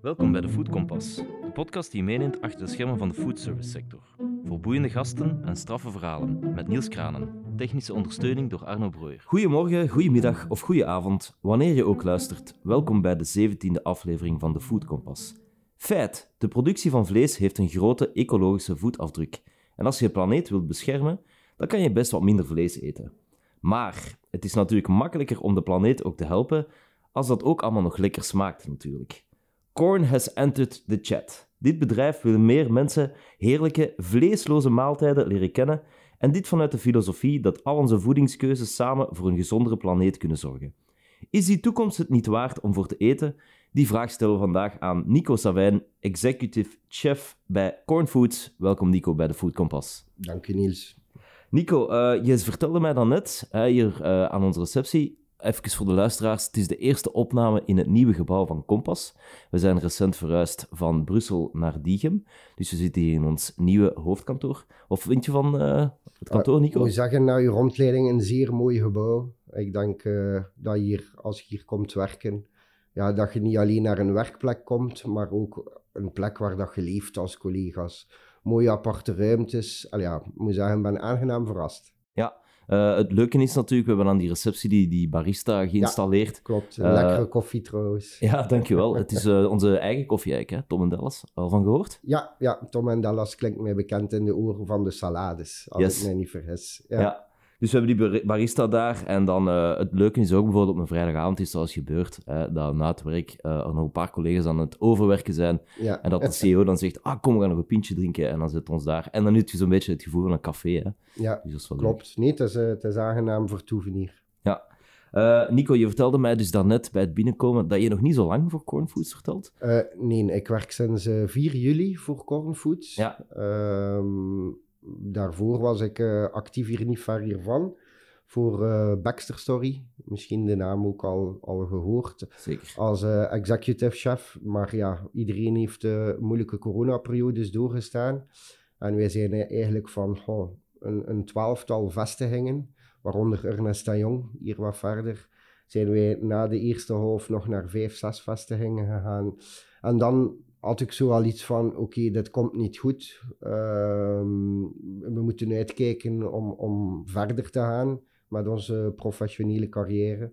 Welkom bij de Food Compass, de podcast die meeneemt achter de schermen van de foodservice sector. Voor boeiende gasten en straffe verhalen met Niels Kranen. Technische ondersteuning door Arno Breuer. Goedemorgen, goedemiddag of goedenavond, wanneer je ook luistert. Welkom bij de 17e aflevering van de Food Compass. Feit, de productie van vlees heeft een grote ecologische voetafdruk. En als je je planeet wilt beschermen, dan kan je best wat minder vlees eten. Maar het is natuurlijk makkelijker om de planeet ook te helpen als dat ook allemaal nog lekker smaakt natuurlijk. Corn has entered the chat. Dit bedrijf wil meer mensen heerlijke, vleesloze maaltijden leren kennen en dit vanuit de filosofie dat al onze voedingskeuzes samen voor een gezondere planeet kunnen zorgen. Is die toekomst het niet waard om voor te eten? Die vraag stellen we vandaag aan Nico Savijn, executive chef bij Corn Foods. Welkom Nico bij de Food Compass. Dank je Niels. Nico, uh, je vertelde mij dan net, hier uh, aan onze receptie, even voor de luisteraars, het is de eerste opname in het nieuwe gebouw van Kompas. We zijn recent verhuisd van Brussel naar Diegem, dus we zitten hier in ons nieuwe hoofdkantoor. Of vind je van het kantoor, Nico? We zeggen na je rondleiding een zeer mooi gebouw. Ik denk dat hier, als je hier komt werken, ja, dat je niet alleen naar een werkplek komt, maar ook een plek waar dat je leeft als collega's. Mooie aparte ruimtes. Al ja, ik moet zeggen, ik ben aangenaam verrast. Ja, uh, het leuke is natuurlijk, we hebben aan die receptie die, die barista geïnstalleerd. Ja, klopt, uh, lekkere koffie trouwens. Ja, dankjewel. het is uh, onze eigen koffie hè? Tom en Dallas. Al van gehoord? Ja, ja, Tom en Dallas klinkt mij bekend in de oren van de salades, als yes. ik mij niet vergis. Ja. ja. Dus we hebben die barista daar. En dan uh, het leuke is ook bijvoorbeeld op een vrijdagavond is zoals gebeurt, hè, dat na het werk uh, er nog een paar collega's aan het overwerken zijn. Ja. En dat de CEO dan zegt, ah kom, we gaan nog een pintje drinken. En dan zitten we ons daar. En dan heb je zo'n beetje het gevoel van een café. Hè. Ja, dus klopt. Leuk. Nee, het is, uh, het is aangenaam vertoeven hier. Ja. Uh, Nico, je vertelde mij dus daarnet bij het binnenkomen dat je nog niet zo lang voor Cornfoods vertelt. Uh, nee, ik werk sinds uh, 4 juli voor Cornfoods. Ja. Ehm, daarvoor was ik uh, actief hier niet ver hiervan. Voor uh, Baxter Story. Misschien de naam ook al, al gehoord. Zeker. Als uh, executive chef. Maar ja, iedereen heeft moeilijke coronaperiodes doorgestaan. En wij zijn eigenlijk van oh, een, een twaalftal vestigingen. Waaronder Ernest en Jong, hier wat verder. Zijn wij na de eerste half nog naar vijf, zes vestigingen gegaan. En dan had ik zo al iets van, oké, dit komt niet goed. Um, we moeten uitkijken om, om verder te gaan met onze professionele carrière.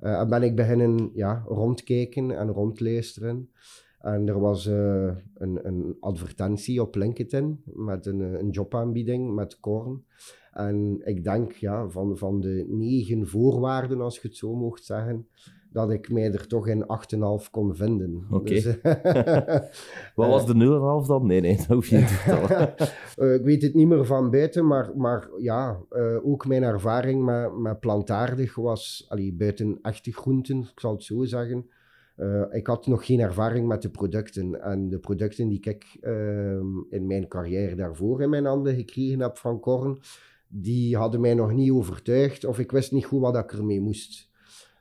Uh, en ben ik beginnen ja, rondkijken en rondluisteren. En er was uh, een, een advertentie op LinkedIn met een, een jobaanbieding met Korn. En ik denk ja, van, van de negen voorwaarden, als je het zo mocht zeggen, dat ik mij er toch in 8,5 kon vinden. Oké. Okay. Dus, Wat was de 0,5 dan? Nee, nee, dat hoef je niet te vertellen. uh, ik weet het niet meer van buiten, maar, maar ja, uh, ook mijn ervaring met, met plantaardig was, allee, buiten echte groenten, ik zal het zo zeggen. Uh, ik had nog geen ervaring met de producten. En de producten die ik in mijn carrière daarvoor in mijn handen gekregen heb van Korn, die hadden mij nog niet overtuigd of ik wist niet goed wat ik ermee moest.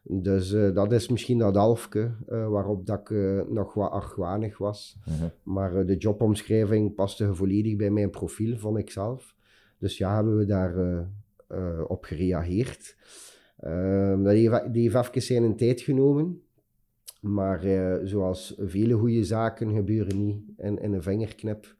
Dus uh, dat is misschien dat halfke uh, waarop dat ik uh, nog wat argwanig was. -huh. Maar de jobomschrijving paste volledig bij mijn profiel, vond ik zelf. Dus ja, hebben we daar op gereageerd. Ehm, dat heeft, die heeft even zijn tijd genomen. Maar zoals vele goede zaken gebeuren niet in, in een vingerknip.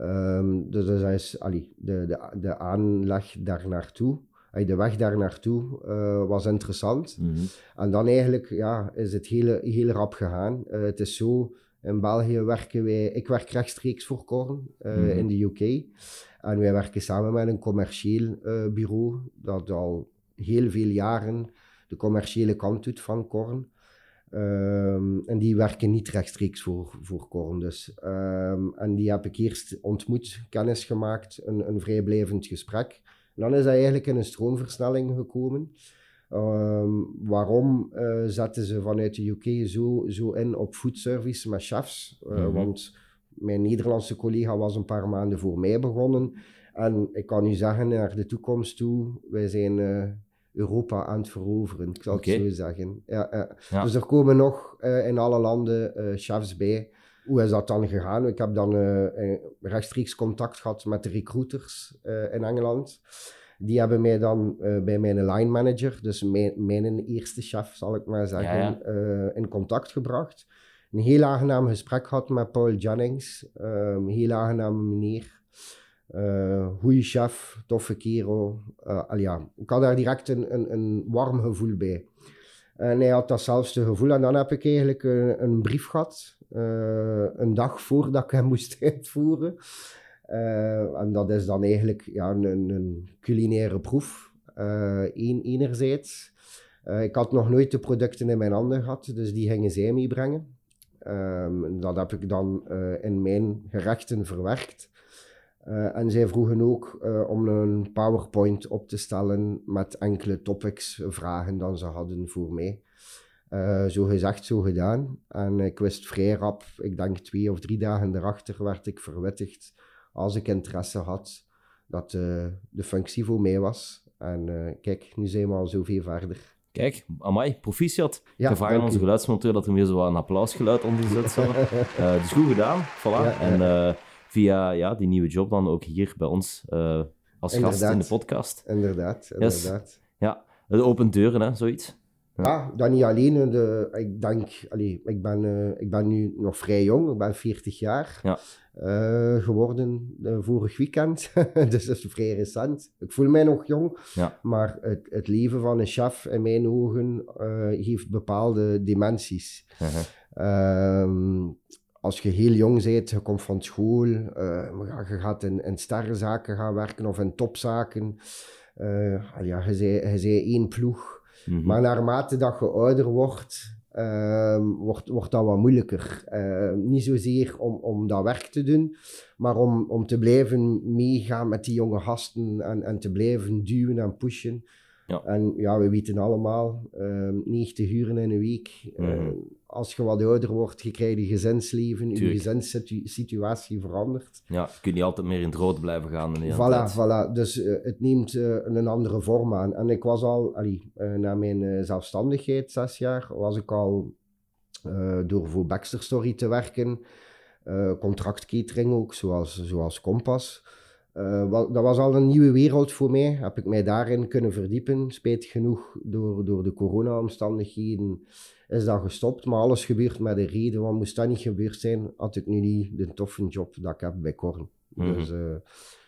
Um, dus dat is allee, de, de, de aanleg daar naartoe de weg daar naartoe uh, was interessant. Mm -hmm. En dan eigenlijk ja, is het heel, heel rap gegaan. Uh, het is zo, in België werken wij, ik werk rechtstreeks voor Korn uh, mm -hmm. in de UK. En wij werken samen met een commercieel bureau dat al heel veel jaren de commerciële kant doet van Korn. Um, en die werken niet rechtstreeks voor, voor Korn. Dus. Um, en die heb ik eerst ontmoet, kennis gemaakt, een, een vrijblijvend gesprek dan is dat eigenlijk in een stroomversnelling gekomen. Um, waarom uh, zetten ze vanuit de UK zo, zo in op foodservice met chefs? Uh, mm -hmm. Want mijn Nederlandse collega was een paar maanden voor mij begonnen. En ik kan u zeggen, naar de toekomst toe, wij zijn uh, Europa aan het veroveren, ik zal okay. het zo zeggen. Ja, ja. Dus er komen nog in alle landen chefs bij. Hoe is dat dan gegaan? Ik heb dan rechtstreeks contact gehad met de recruiters in Engeland. Die hebben mij dan eh, bij mijn line manager, dus mijn, mijn eerste chef zal ik maar zeggen, Ja, ja. eh, in contact gebracht. Een heel aangenaam gesprek gehad met Paul Jennings. Een heel aangename meneer. Eh goeie chef, toffe kerel. Eh, al ja, ik had daar direct een, een, een warm gevoel bij. En hij had datzelfde gevoel. En dan heb ik eigenlijk een, een brief gehad. eh, een dag voordat ik hem moest uitvoeren. Eh, en dat is dan eigenlijk ja, een, een- culinaire proef. Één, enerzijds. Ik had nog nooit de producten in mijn handen gehad, dus die gingen zij meebrengen. En dat heb ik dan in mijn gerechten verwerkt. Eh, en zij vroegen ook eh, om een PowerPoint op te stellen met enkele topics, vragen dan ze hadden voor mij. Eh, zo gezegd, zo gedaan. En ik wist vrij rap, ik denk twee of drie dagen erachter, werd ik verwittigd als ik interesse had dat de functie voor mij was. En kijk, nu zijn we al zoveel verder. Kijk, amai, proficiat. Ja, aan dank onze geluidsmonteur dat er weer zo een applausgeluid onder zo. Eh, dus goed gedaan, voilà. Ja, en via ja, die nieuwe job dan ook hier bij ons eh, als gast in de podcast. Inderdaad, Yes. inderdaad. Ja, het opent deuren, hè, zoiets. Ja, dat niet alleen. eh, De, ik denk, allee, ik, ben, eh, ik ben nu nog vrij jong, ik ben 40 jaar Ja. geworden vorig weekend. dus dat is vrij recent. Ik voel mij nog jong, Ja. maar het, het leven van een chef in mijn ogen heeft bepaalde dimensies. Uh-huh. Ehm, als je heel jong bent, je komt van school, eh, je gaat in, in sterrenzaken gaan werken of in topzaken. Eh, ah ja, je zei, je zei één ploeg. Mhm. Maar naarmate dat je ouder wordt, ehm, wordt, wordt dat wat moeilijker. Eh, niet zozeer om, om dat werk te doen, maar om, om te blijven meegaan met die jonge gasten en, en te blijven duwen en pushen. Ja. En ja, we weten allemaal, ehm 90 uur in een week. eh, Mhm. als je wat ouder wordt, je krijgt je gezinsleven, je gezinssituatie verandert. Ja, je kunt niet altijd meer in het rood blijven gaan. De hele Voilà, voilà. Dus eh, het neemt eh, een andere vorm aan. En ik was al, allee, eh, na mijn zelfstandigheid, zes jaar, was ik al door voor Baxter Story te werken, contractcatering ook, zoals, zoals Kompas. Eh, dat was al een nieuwe wereld voor mij. Heb ik mij daarin kunnen verdiepen. Spijtig genoeg, door, door de corona-omstandigheden is dat gestopt. Maar alles gebeurt met een reden. Want moest dat niet gebeurd zijn, had ik nu niet de toffe job dat ik heb bij Korn. Mhm. Dus eh,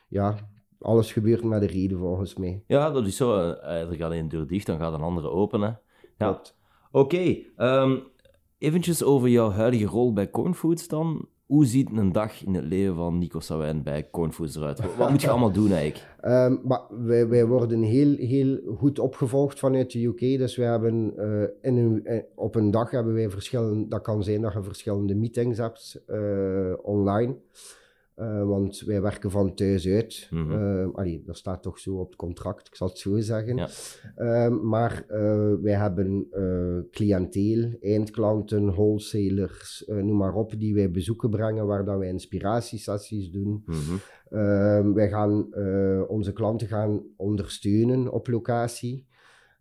ja, alles gebeurt met een reden volgens mij. Ja, dat is zo. eh, Er gaat één deur dicht, dan gaat een andere open. Hè. Ja. Klopt. Oké, ehm, eventjes over jouw huidige rol bij Cornfoods dan. Hoe ziet een dag in het leven van Nico Sawijn bij Cornfoods eruit? Wat, moet je allemaal doen eigenlijk? Ehm, maar wij, worden heel, heel goed opgevolgd vanuit de UK. Dus we hebben eh, op een dag hebben wij verschillende... Dat kan zijn dat je verschillende meetings hebt eh, online. Eh, want wij werken van thuis uit. Mhm. Eh, allee, dat staat toch zo op het contract, ik zal het zo zeggen. Ja. Ehm, maar eh, wij hebben cliënteel, eindklanten, wholesalers, noem maar op, die wij bezoeken brengen, waar dan wij inspiratiesessies doen. Ehm, wij gaan onze klanten gaan ondersteunen op locatie.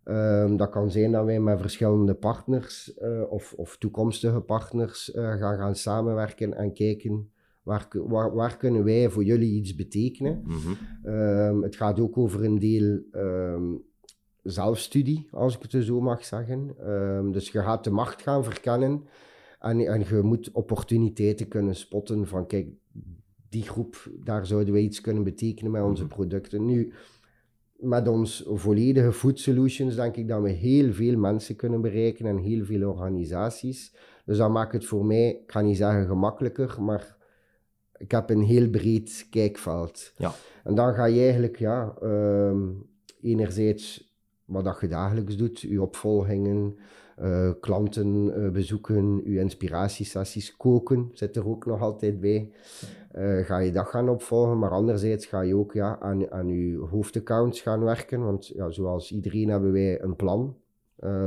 Ehm, dat kan zijn dat wij met verschillende partners of, of toekomstige partners gaan, gaan samenwerken en kijken waar, waar kunnen wij voor jullie iets betekenen. Mhm. Ehm, het gaat ook over een deel ehm, zelfstudie, als ik het zo mag zeggen. Ehm, dus je gaat de macht gaan verkennen en, en je moet opportuniteiten kunnen spotten van kijk, die groep, daar zouden wij iets kunnen betekenen met onze Mhm. producten. Nu, met ons volledige Food Solutions denk ik dat we heel veel mensen kunnen bereiken en heel veel organisaties. Dus dat maakt het voor mij, ik ga niet zeggen gemakkelijker, maar ik heb een heel breed kijkveld. Ja. En dan ga je eigenlijk, ja, ehm, enerzijds wat dat je dagelijks doet, je opvolgingen, eh, klanten eh, bezoeken, je inspiratiesessies koken, zit er ook nog altijd bij. Eh, ga je dat gaan opvolgen, maar anderzijds ga je ook ja, aan, aan je hoofdaccounts gaan werken, want ja, zoals iedereen hebben wij een plan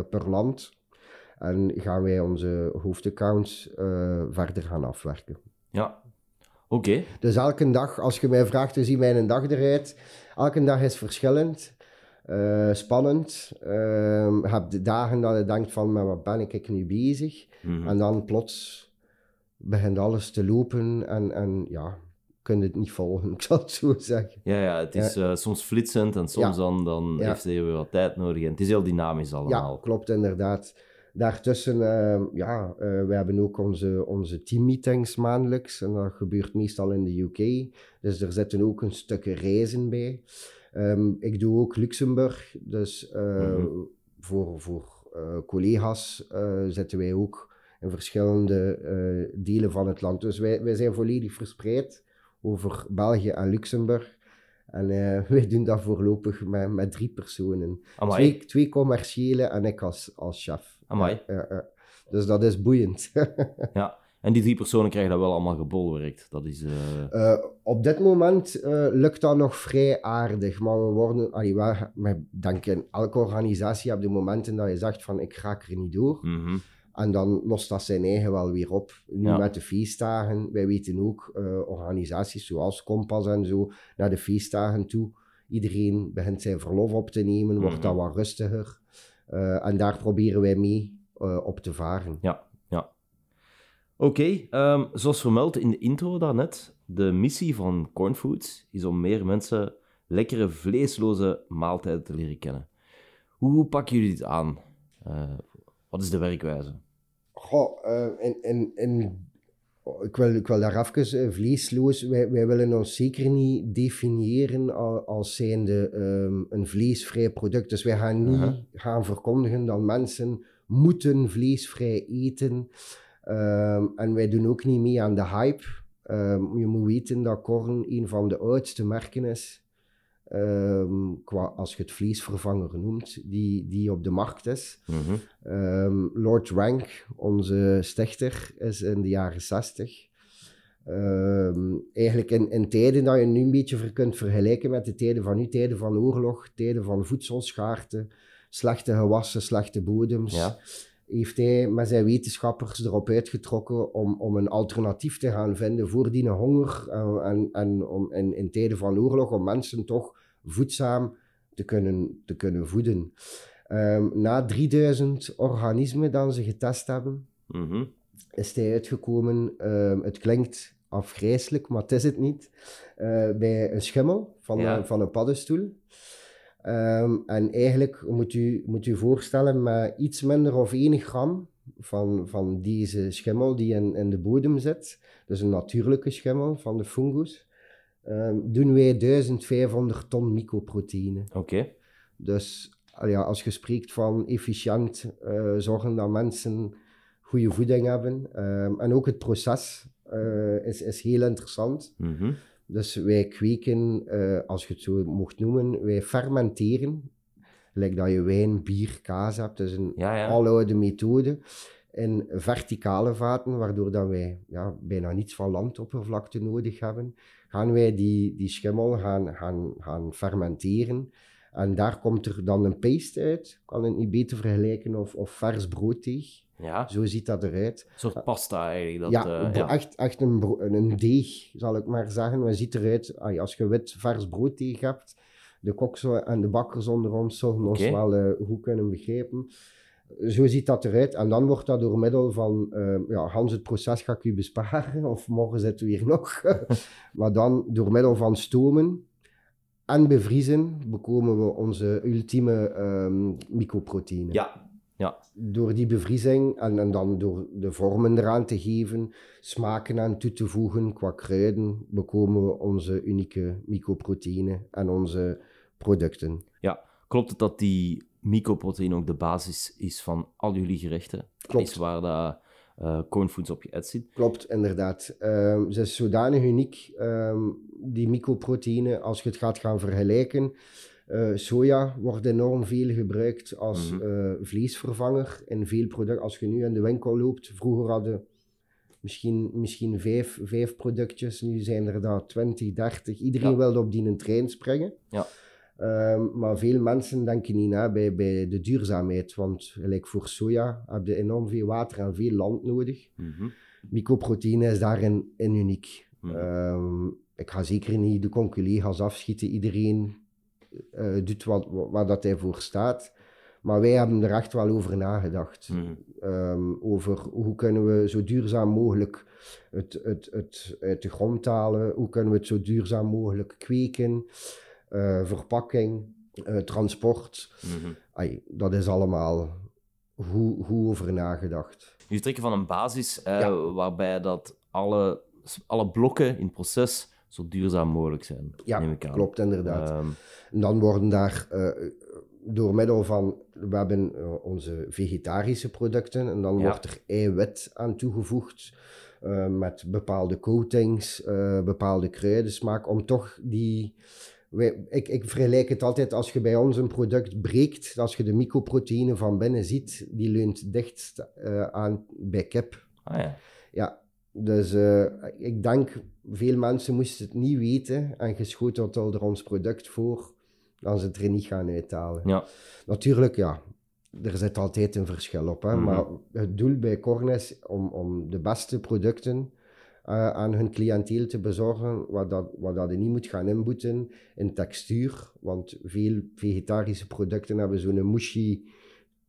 per land. En gaan wij onze hoofdaccounts verder gaan afwerken. Ja, oké. Dus elke dag, als je mij vraagt hoe ziet mijn dag eruit, elke dag is verschillend, eh, spannend. Ehm, je hebt de dagen dat je denkt van, maar wat ben ik nu bezig? Mhm. En dan plots begint alles te lopen en, en ja, kun je het niet volgen, ik zal het zo zeggen. Ja, ja het is eh, soms flitsend en soms Ja. dan, dan Ja. heeft hij weer wat tijd nodig. En het is heel dynamisch allemaal. Ja, klopt inderdaad. Daartussen, eh, ja, eh, we hebben ook onze, onze teammeetings maandelijks. En dat gebeurt meestal in de UK. Dus er zitten ook een stukje reizen bij. Ehm, ik doe ook Luxemburg. Dus eh, Mhm. voor, voor eh, collega's eh, zitten wij ook in verschillende delen van het land. Dus wij, wij zijn volledig verspreid over België en Luxemburg. En wij doen dat voorlopig met, met drie personen. Twee, twee commerciële en ik als, als chef. Amai. Ja. Dus dat is boeiend. Ja. En die drie personen krijgen dat wel allemaal gebolwerkt. Dat is... eh, Eh, op dit moment eh, lukt dat nog vrij aardig, maar we worden, allee, in elke organisatie heb je momenten dat je zegt van ik ga er niet door. mhm. En dan lost dat zijn eigen wel weer op. Nu Ja. met de feestdagen, wij weten ook, organisaties zoals Kompas en zo, naar de feestdagen toe. Iedereen begint zijn verlof op te nemen, wordt dat Mhm. wat rustiger. Eh, en daar proberen wij mee eh, op te varen. Oké, ehm, zoals vermeld in de intro daarnet, de missie van Cornfoods is om meer mensen lekkere vleesloze maaltijden te leren kennen. Hoe pakken jullie dit aan? Eh, wat is de werkwijze? Goh, eh, in, in, in, ik, wil, ik wil daar even eh, vleesloos. Wij, wij willen ons zeker niet definiëren al- als zijnde ehm, een vleesvrij product. Dus wij gaan niet gaan verkondigen dat mensen moeten vleesvrij eten. Ehm, en wij doen ook niet mee aan de hype. Ehm, je moet weten dat Korn een van de oudste merken is. Ehm, qua, als je het vleesvervanger noemt, die, die op de markt is. Mhm. Ehm, Lord Rank, onze stichter, is in de jaren 60. Ehm, eigenlijk in, in tijden dat je nu een beetje ver kunt vergelijken met de tijden van nu, tijden van oorlog, tijden van voedselschaarste, slechte gewassen, slechte bodems, Ja. Heeft hij met zijn wetenschappers erop uitgetrokken om, om een alternatief te gaan vinden voor die honger en, en, en om in, in tijden van oorlog om mensen toch voedzaam te kunnen, te kunnen voeden. Ehm, na 3000 organismen dat ze getest hebben, Mhm. is hij uitgekomen. ehm, het klinkt afgrijselijk, maar het is het niet. eh, bij een schimmel van, Ja. een, van een paddenstoel. Ehm, en eigenlijk moet u moet u voorstellen met iets minder of 1 gram van, van deze schimmel die in, in de bodem zit, dus een natuurlijke schimmel van de fungus, ehm, doen wij 1500 ton mycoproteïne. Oké. Dus ja, als je spreekt van efficiënt eh, zorgen dat mensen goede voeding hebben. ehm, en ook het proces eh, is, is heel interessant. Mhm. Dus wij kweken, eh, als je het zo mocht noemen, wij fermenteren. Lijkt dat je wijn, bier, kaas hebt. Dat is een Ja, ja. aloude methode. In verticale vaten, waardoor dat wij ja, bijna niets van landoppervlakte nodig hebben, gaan wij die, die schimmel gaan, gaan, gaan fermenteren. En daar komt er dan een paste uit. Ik kan het niet beter vergelijken of, of vers brooddeeg. Ja, Zo ziet dat eruit. een soort pasta eigenlijk. Dat, ja, eh, ja. Echt, echt een, een deeg, zal ik maar zeggen. Maar het ziet eruit, als je wit vers brooddeeg hebt, de koks en de bakkers onder ons zullen ons wel eh, goed kunnen begrijpen. Zo ziet dat eruit. En dan wordt dat door middel van, eh, ja, Hans, het proces ga ik u besparen, of morgen zitten we hier nog. maar dan door middel van stomen en bevriezen bekomen we onze ultieme ehm mycoproteïne Ja, ja. door die bevriezing en, en dan door de vormen eraan te geven, smaken aan toe te voegen qua kruiden, bekomen we onze unieke mycoproteïne en onze producten. Klopt het dat die mycoproteïne ook de basis is van al jullie gerechten? Klopt. Is waar dat eh cornfoods op geëd zit? Klopt, inderdaad. Ehm, ze is zodanig uniek, ehm, die mycoproteïne, als je het gaat gaan vergelijken. Eh, soja wordt enorm veel gebruikt als Mhm. eh, vleesvervanger in veel producten. Als je nu in de winkel loopt, vroeger hadden misschien, misschien vijf, vijf productjes, nu zijn er daar 20, 30. Iedereen Ja. wilde op die trein springen. Ja. Ehm, maar veel mensen denken niet na bij, bij de duurzaamheid, want gelijk voor soja heb je enorm veel water en veel land nodig. Mycoproteïne is daarin in uniek. Mhm. Ehm, ik ga zeker niet de conculega's afschieten. Iedereen eh, doet wat, wat, dat hij voor staat. Maar wij hebben er echt wel over nagedacht. Mhm. Ehm, over hoe kunnen we zo duurzaam mogelijk het, het, het uit de grond halen. Hoe kunnen we het zo duurzaam mogelijk kweken. eh, verpakking, eh, transport. Mhm. Ai, dat is allemaal goed, goed over nagedacht. Je trekken van een basis Ja. waarbij dat alle, alle blokken in het proces zo duurzaam mogelijk zijn. Ja, neem ik aan. klopt inderdaad. Ehm, En dan worden daar eh, door middel van, we hebben eh, onze vegetarische producten en dan Ja. wordt er eiwit aan toegevoegd eh, met bepaalde coatings, eh, bepaalde kruidensmaak, om toch die... wij- ik, ik vergelijk het altijd als je bij ons een product breekt, als je de microproteïne van binnen ziet, die leunt dichtst eh, aan bij kip. ah ja. Ja, dus ik denk, veel mensen moesten het niet weten en geschoten er ons product voor, dan ze het er niet gaan uithalen. Ja. Natuurlijk, ja, er zit altijd een verschil op. Hè, Mhm. Maar het doel bij Korn is om, om de beste producten eh, aan hun cliënteel te bezorgen, wat dat, wat dat je niet moet gaan inboeten in textuur. Want veel vegetarische producten hebben zo'n mushy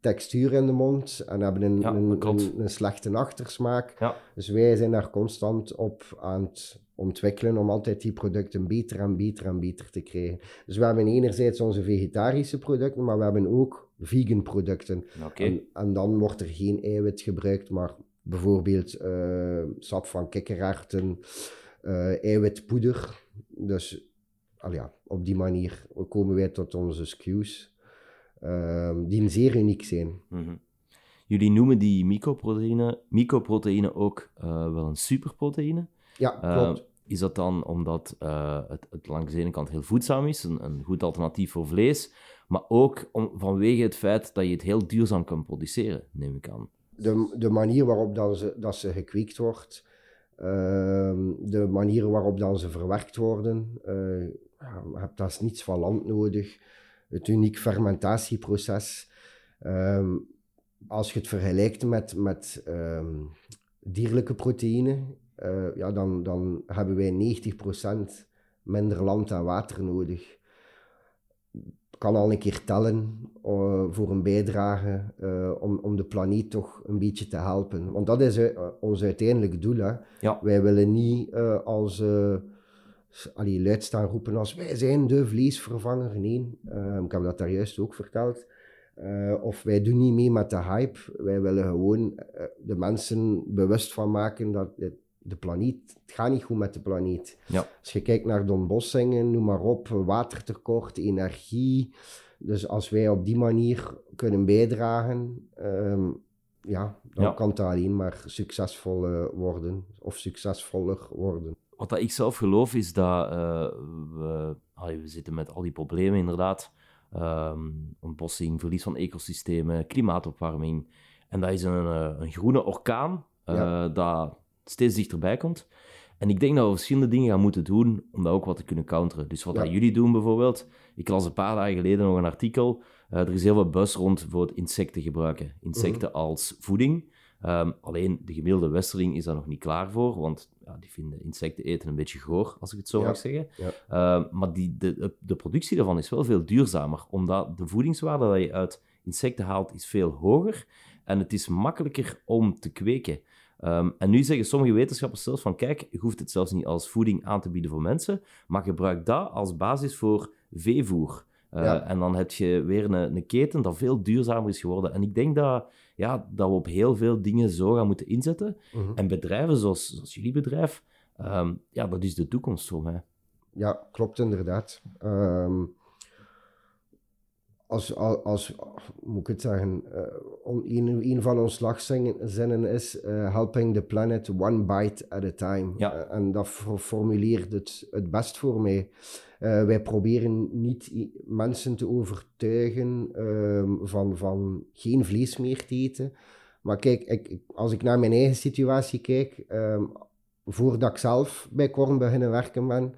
textuur in de mond en hebben een, Ja, een, een, een slechte achtersmaak. Ja. Dus wij zijn daar constant op aan het ontwikkelen om altijd die producten beter en beter en beter te krijgen. Dus we hebben enerzijds onze vegetarische producten, maar we hebben ook vegan producten. En, en dan wordt er geen eiwit gebruikt, maar bijvoorbeeld eh, sap van kikkererwten, eh, eiwitpoeder. Dus al ja, op die manier komen wij tot onze SKU's, ehm, die zeer uniek zijn. Mhm. Jullie noemen die microproteïne, microproteïne ook eh, wel een superproteïne. Ja, Eh, klopt. is dat dan omdat eh, het, het langs de ene kant heel voedzaam is, een, een goed alternatief voor vlees, maar ook om, vanwege het feit dat je het heel duurzaam kan produceren, neem ik aan. de, de manier waarop dat ze, dat ze gekweekt wordt, ehm, de manier waarop dan ze verwerkt worden, je hebt daar niets van land nodig. Het uniek fermentatieproces. Ehm, als je het vergelijkt met, met ehm, dierlijke proteïne, eh, ja, dan, dan hebben wij 90% minder land en water nodig kan al een keer tellen eh, voor een bijdrage eh, om, om de planeet toch een beetje te helpen. Want dat is ons uiteindelijk doel. Hè. Ja. Wij willen niet als allee, luid staan roepen als wij zijn de vleesvervanger. Nee, ik heb dat daar juist ook verteld. Uh, of wij doen niet mee met de hype. Wij willen gewoon uh, de mensen bewust van maken dat het, de planeet, het gaat niet goed met de planeet. Ja. Als je kijkt naar de ontbossingen, noem maar op, watertekort, energie. Dus als wij op die manier kunnen bijdragen, um, ja, dan Ja. kan het alleen maar succesvol uh, worden of succesvoller worden. Wat dat ik zelf geloof is dat uh, we, allee, we zitten met al die problemen inderdaad. Um, ontbossing, verlies van ecosystemen, klimaatopwarming. En dat is een, een groene orkaan uh, ja. dat steeds dichterbij komt. En ik denk dat we verschillende dingen gaan moeten doen om dat ook wat te kunnen counteren. Dus wat Ja. dat jullie doen bijvoorbeeld, ik las een paar dagen geleden nog een artikel, uh, er is heel veel buzz rond voor het insecten gebruiken. Insecten Mhm. als voeding. Um, alleen de gemiddelde westerling is daar nog niet klaar voor, want ja, die vinden insecten eten een beetje goor, als ik het zo Ja. mag zeggen. Ja. Uh, maar die, de, de productie daarvan is wel veel duurzamer, omdat de voedingswaarde dat je uit insecten haalt is veel hoger en het is makkelijker om te kweken. Um, en nu zeggen sommige wetenschappers zelfs van, kijk, je hoeft het zelfs niet als voeding aan te bieden voor mensen, maar gebruik dat als basis voor veevoer. Uh, Ja. En dan heb je weer een, een keten dat veel duurzamer is geworden. En ik denk dat, ja, dat we op heel veel dingen zo gaan moeten inzetten. Mhm. En bedrijven zoals, zoals jullie bedrijf, um, ja, dat is de toekomst voor mij. Ja, klopt inderdaad. Ehm, als, als, moet ik het zeggen, eh, on- een, een van onze slagzinnen is eh, helping the planet one bite at a time. Ja. Eh, en dat for- formuleert het het best voor mij. Eh, wij proberen niet mensen te overtuigen ehm, van, van geen vlees meer te eten. Maar kijk, ik, ik- als ik naar mijn eigen situatie kijk, ehm, voordat ik zelf bij Korn beginnen werken ben,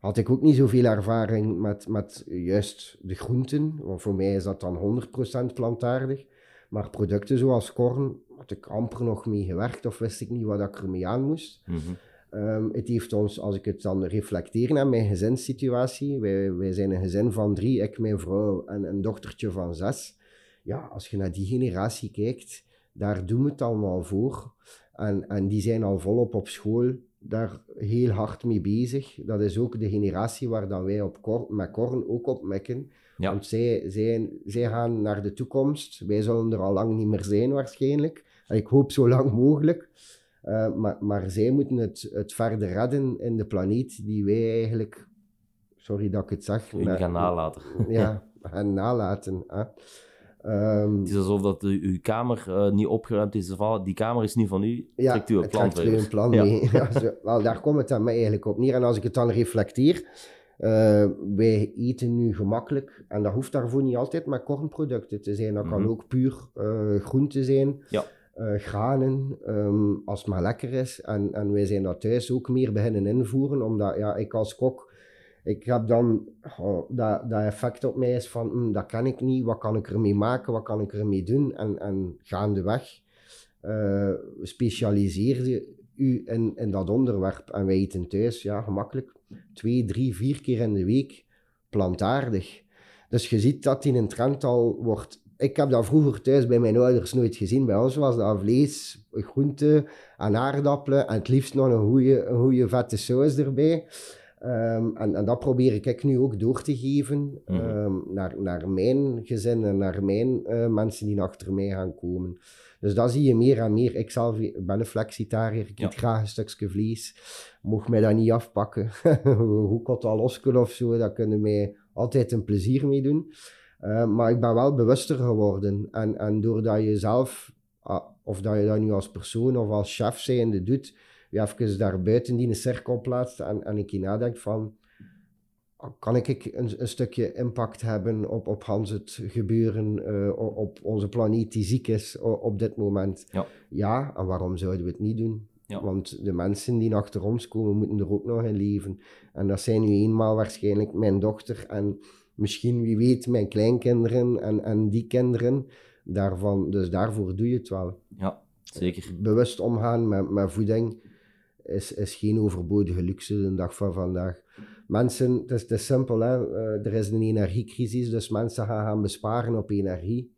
had ik ook niet zoveel ervaring met, met juist de groenten. Want voor mij is dat dan 100% plantaardig. Maar producten zoals korn had ik amper nog mee gewerkt of wist ik niet wat ik ermee aan moest. Ehm, het heeft ons, als ik het dan reflecteer naar mijn gezinssituatie, wij, wij zijn een gezin van drie, ik, mijn vrouw en een dochtertje van zes, ja, als je naar die generatie kijkt, daar doen we het allemaal voor. En, en die zijn al volop op school daar heel hard mee bezig. Dat is ook de generatie waar dan wij op Cor met Korn ook op mekken. Ja. Want zij, zij, zij gaan naar de toekomst. Wij zullen er al lang niet meer zijn waarschijnlijk. En ik hoop zo lang mogelijk. Uh, maar, maar zij moeten het, het verder redden in de planeet die wij eigenlijk, sorry dat ik het zeg, Jullie gaan nalaten. Ja, gaan nalaten. Hè. Um, het is alsof dat uw kamer uh, niet opgeruimd is. Die kamer is nu van u. Ja, trekt u een plan trekt u een plan mee. Ja. zo, wel, daar komt het dan mij eigenlijk op neer. En als ik het dan reflecteer, uh, wij eten nu gemakkelijk. En dat hoeft daarvoor niet altijd met kornproducten te zijn. Dat kan ook puur uh, groente zijn. Ja. Uh, granen, um, als het maar lekker is. En, en wij zijn dat thuis ook meer beginnen invoeren, omdat ja, ik als kok ik heb dan dat, dat effect op mij is van, hm, dat kan ik niet, wat kan ik ermee maken, wat kan ik ermee doen? En, en gaandeweg uh, specialiseerde u in, in dat onderwerp. En wij eten thuis, ja, gemakkelijk, twee, drie, vier keer in de week plantaardig. Dus je ziet dat in een trend al wordt. Ik heb dat vroeger thuis bij mijn ouders nooit gezien. Bij ons was dat vlees, groente en aardappelen en het liefst nog een goede, een goede vette saus erbij. Um, en, en, dat probeer ik nu ook door te geven Mhm. um, naar, naar mijn gezin en naar mijn uh, mensen die achter mij gaan komen. Dus dat zie je meer en meer. Ik zelf ben een flexitariër, ik Ja. eet graag een stukje vlees. Mocht mij dat niet afpakken. Hoe kot al losken of zo, dat kunnen mij altijd een plezier mee doen. Uh, maar ik ben wel bewuster geworden. En, en doordat je zelf, ah, of dat je dat nu als persoon of als chef zijnde doet, je even daar buiten die een cirkel plaatst en, en ik je nadenkt van, kan ik een, een stukje impact hebben op, op Hans het gebeuren, uh, op onze planeet die ziek is op dit moment? Ja. ja, en waarom zouden we het niet doen? Ja. Want de mensen die achter ons komen, moeten er ook nog in leven. En dat zijn nu eenmaal waarschijnlijk mijn dochter en misschien, wie weet, mijn kleinkinderen en, en die kinderen. Daarvan, dus daarvoor doe je het wel. Ja, zeker. Bewust omgaan met, met voeding is, is geen overbodige luxe de dag van vandaag. Mensen, het is, het is simpel, hè? Uh, er is een energiecrisis, dus mensen gaan gaan besparen op energie.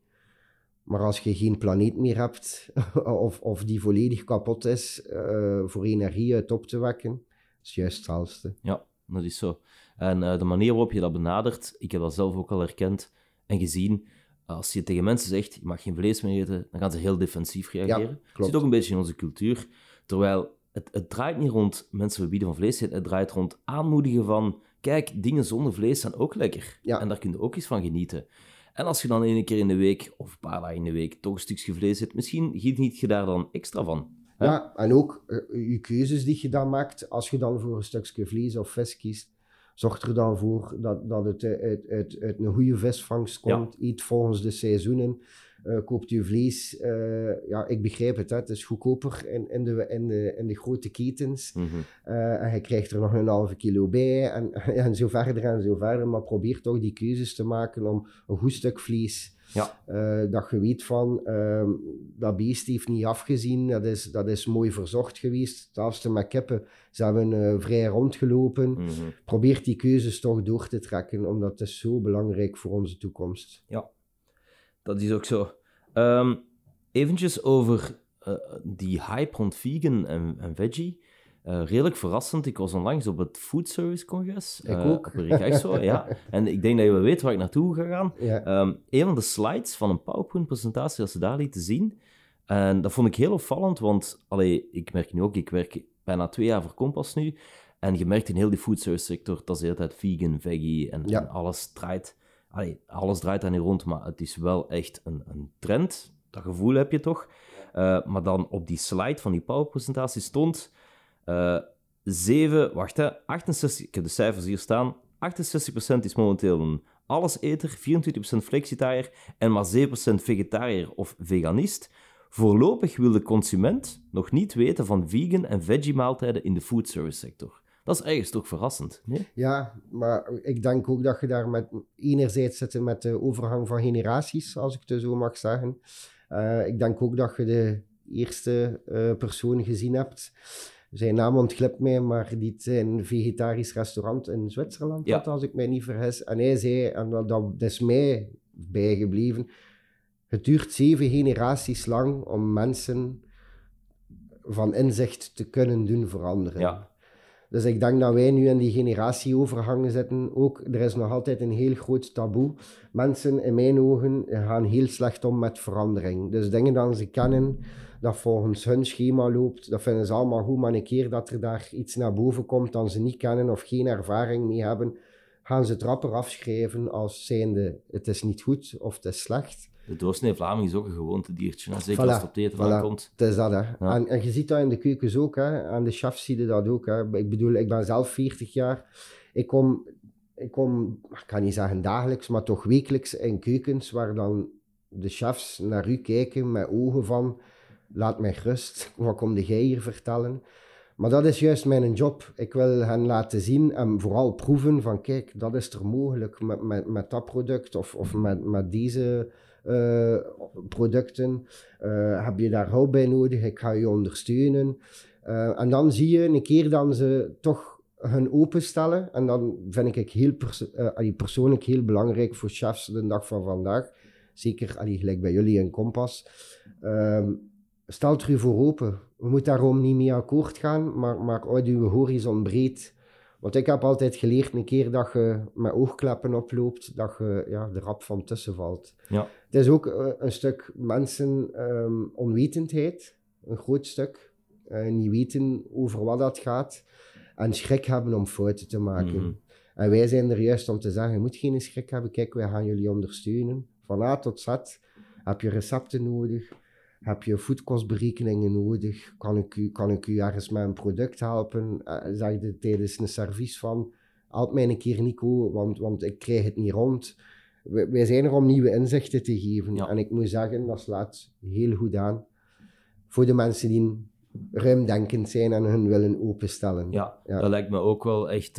Maar als je geen planeet meer hebt, of, of die volledig kapot is, uh, voor energie uit op te wekken, is juist hetzelfde. Ja, dat is zo. En uh, de manier waarop je dat benadert, ik heb dat zelf ook al herkend en gezien. Als je tegen mensen zegt, je mag geen vlees meer eten, dan gaan ze heel defensief reageren. Ja, dat zit ook een beetje in onze cultuur. Terwijl het, het, draait niet rond mensen verbieden van vlees het draait rond aanmoedigen van, kijk, dingen zonder vlees zijn ook lekker. Ja. En daar kun je ook eens van genieten. En als je dan één keer in de week, of een paar dagen in de week, toch een stukje vlees eet, misschien geniet je daar dan extra van. Hè? Ja, en ook uh, je keuzes die je dan maakt, als je dan voor een stukje vlees of vis kiest, zorg er dan voor dat, dat het uit, uit, uit een goede visvangst komt. Ja. Eet volgens de seizoenen. Uh, koopt u vlees. Uh, ja, ik begrijp het. Hè. Het is goedkoper in, in, de, in, de, in de grote ketens. Mm -hmm. uh, en je krijgt er nog een halve kilo bij. En, en zo verder en zo verder. Maar probeer toch die keuzes te maken om een goed stuk vlees. Ja. dat je weet van, uh, dat beest heeft niet afgezien. Dat is, dat is mooi verzorgd geweest. Zelfs met kippen. Ze hebben vrij rondgelopen. Mm -hmm. Probeer die keuzes toch door te trekken. Omdat het is zo belangrijk voor onze toekomst. Ja. Dat is ook zo. Um, eventjes over uh, die hype rond vegan en, en veggie. Uh, redelijk verrassend. Ik was onlangs op het Food Service Congres. Ik uh, ook. Op zo, ja. En ik denk dat je wel weet waar ik naartoe ga gaan. Ja. Um, een van de slides van een PowerPoint-presentatie dat ze daar lieten zien. En dat vond ik heel opvallend, want allee, ik merk nu ook, ik werk bijna twee jaar voor Kompas nu. En je merkt in heel die food service sector dat ze de hele tijd vegan, veggie en, Ja. en alles draait. Alles draait daar niet rond, maar het is wel echt een, een trend. Dat gevoel heb je toch? Uh, maar dan op die slide van die PowerPoint-presentatie stond... Uh, 7, wacht hè, 68, ik heb de cijfers hier staan. 68% is momenteel een alleseter, 24% flexitariër en maar 7% vegetariër of veganist. Voorlopig wil de consument nog niet weten van vegan en veggie maaltijden in de food service sector. Dat is ergens toch verrassend, nee? Ja, maar ik denk ook dat je daar met enerzijds zit met de overgang van generaties, als ik het zo mag zeggen. Uh, ik denk ook dat je de eerste uh, persoon gezien hebt. Zijn naam ontglipt mij, maar die het een vegetarisch restaurant in Zwitserland Ja. had, als ik mij niet vergis. En hij zei, en dat, dat is mij bijgebleven, Het duurt zeven generaties lang om mensen van inzicht te kunnen doen veranderen. Ja. Dus ik denk dat wij nu in die generatieovergangen zitten. Ook, er is nog altijd een heel groot taboe. Mensen, in mijn ogen, gaan heel slecht om met verandering. Dus dingen dat ze kennen, dat volgens hun schema loopt, dat vinden ze allemaal goed. Maar een keer dat er daar iets naar boven komt dat ze niet kennen of geen ervaring mee hebben, gaan ze het rapper afschrijven als zijnde het is niet goed of het is slecht. De doorsnee Vlaming is ook een gewoontediertje, hè? zeker Voilà, als het op eten voilà. komt. Het is dat, hè. En, en je ziet dat in de keukens ook, hè. Aan de chefs zie je dat ook, hè. Ik bedoel, ik ben zelf 40 jaar. Ik kom, ik kom, ik kan niet zeggen dagelijks, maar toch wekelijks in keukens waar dan de chefs naar u kijken met ogen van, laat mij rust, wat kom jij hier vertellen? Maar dat is juist mijn job. Ik wil hen laten zien en vooral proeven van, kijk, dat is er mogelijk met, met, met dat product of, of met, met deze eh, producten. Eh, heb je daar hulp bij nodig? Ik ga je ondersteunen. Eh, en dan zie je een keer dat ze toch hun openstellen. En dan vind ik heel allee, persoonlijk heel belangrijk voor chefs de dag van vandaag. Zeker allee, gelijk bij jullie in Kompas. Ehm, stelt er u voor open. We moeten daarom niet mee akkoord gaan, maar, maar houd uw horizon breed. Want ik heb altijd geleerd, een keer dat je met oogkleppen oploopt, dat je ja, er rap van tussen valt. Ja. Het is ook eh, een stuk mensen ehm, onwetendheid, een groot stuk. Eh, niet weten over wat dat gaat. En schrik hebben om fouten te maken. Mhm. En wij zijn er juist om te zeggen, je moet geen schrik hebben. Kijk, wij gaan jullie ondersteunen. Van A tot Z. Heb je recepten nodig? Heb je voedkostberekeningen nodig? Kan ik u, kan ik u ergens met een product helpen? Eh, zeg je tijdens een service van, help mij een keer Nico, want, want ik krijg het niet rond. Wij, wij zijn er om nieuwe inzichten te geven. Ja. En ik moet zeggen, dat slaat heel goed aan. Voor de mensen die ruimdenkend zijn en hun willen openstellen. Ja, Ja. dat lijkt me ook wel echt...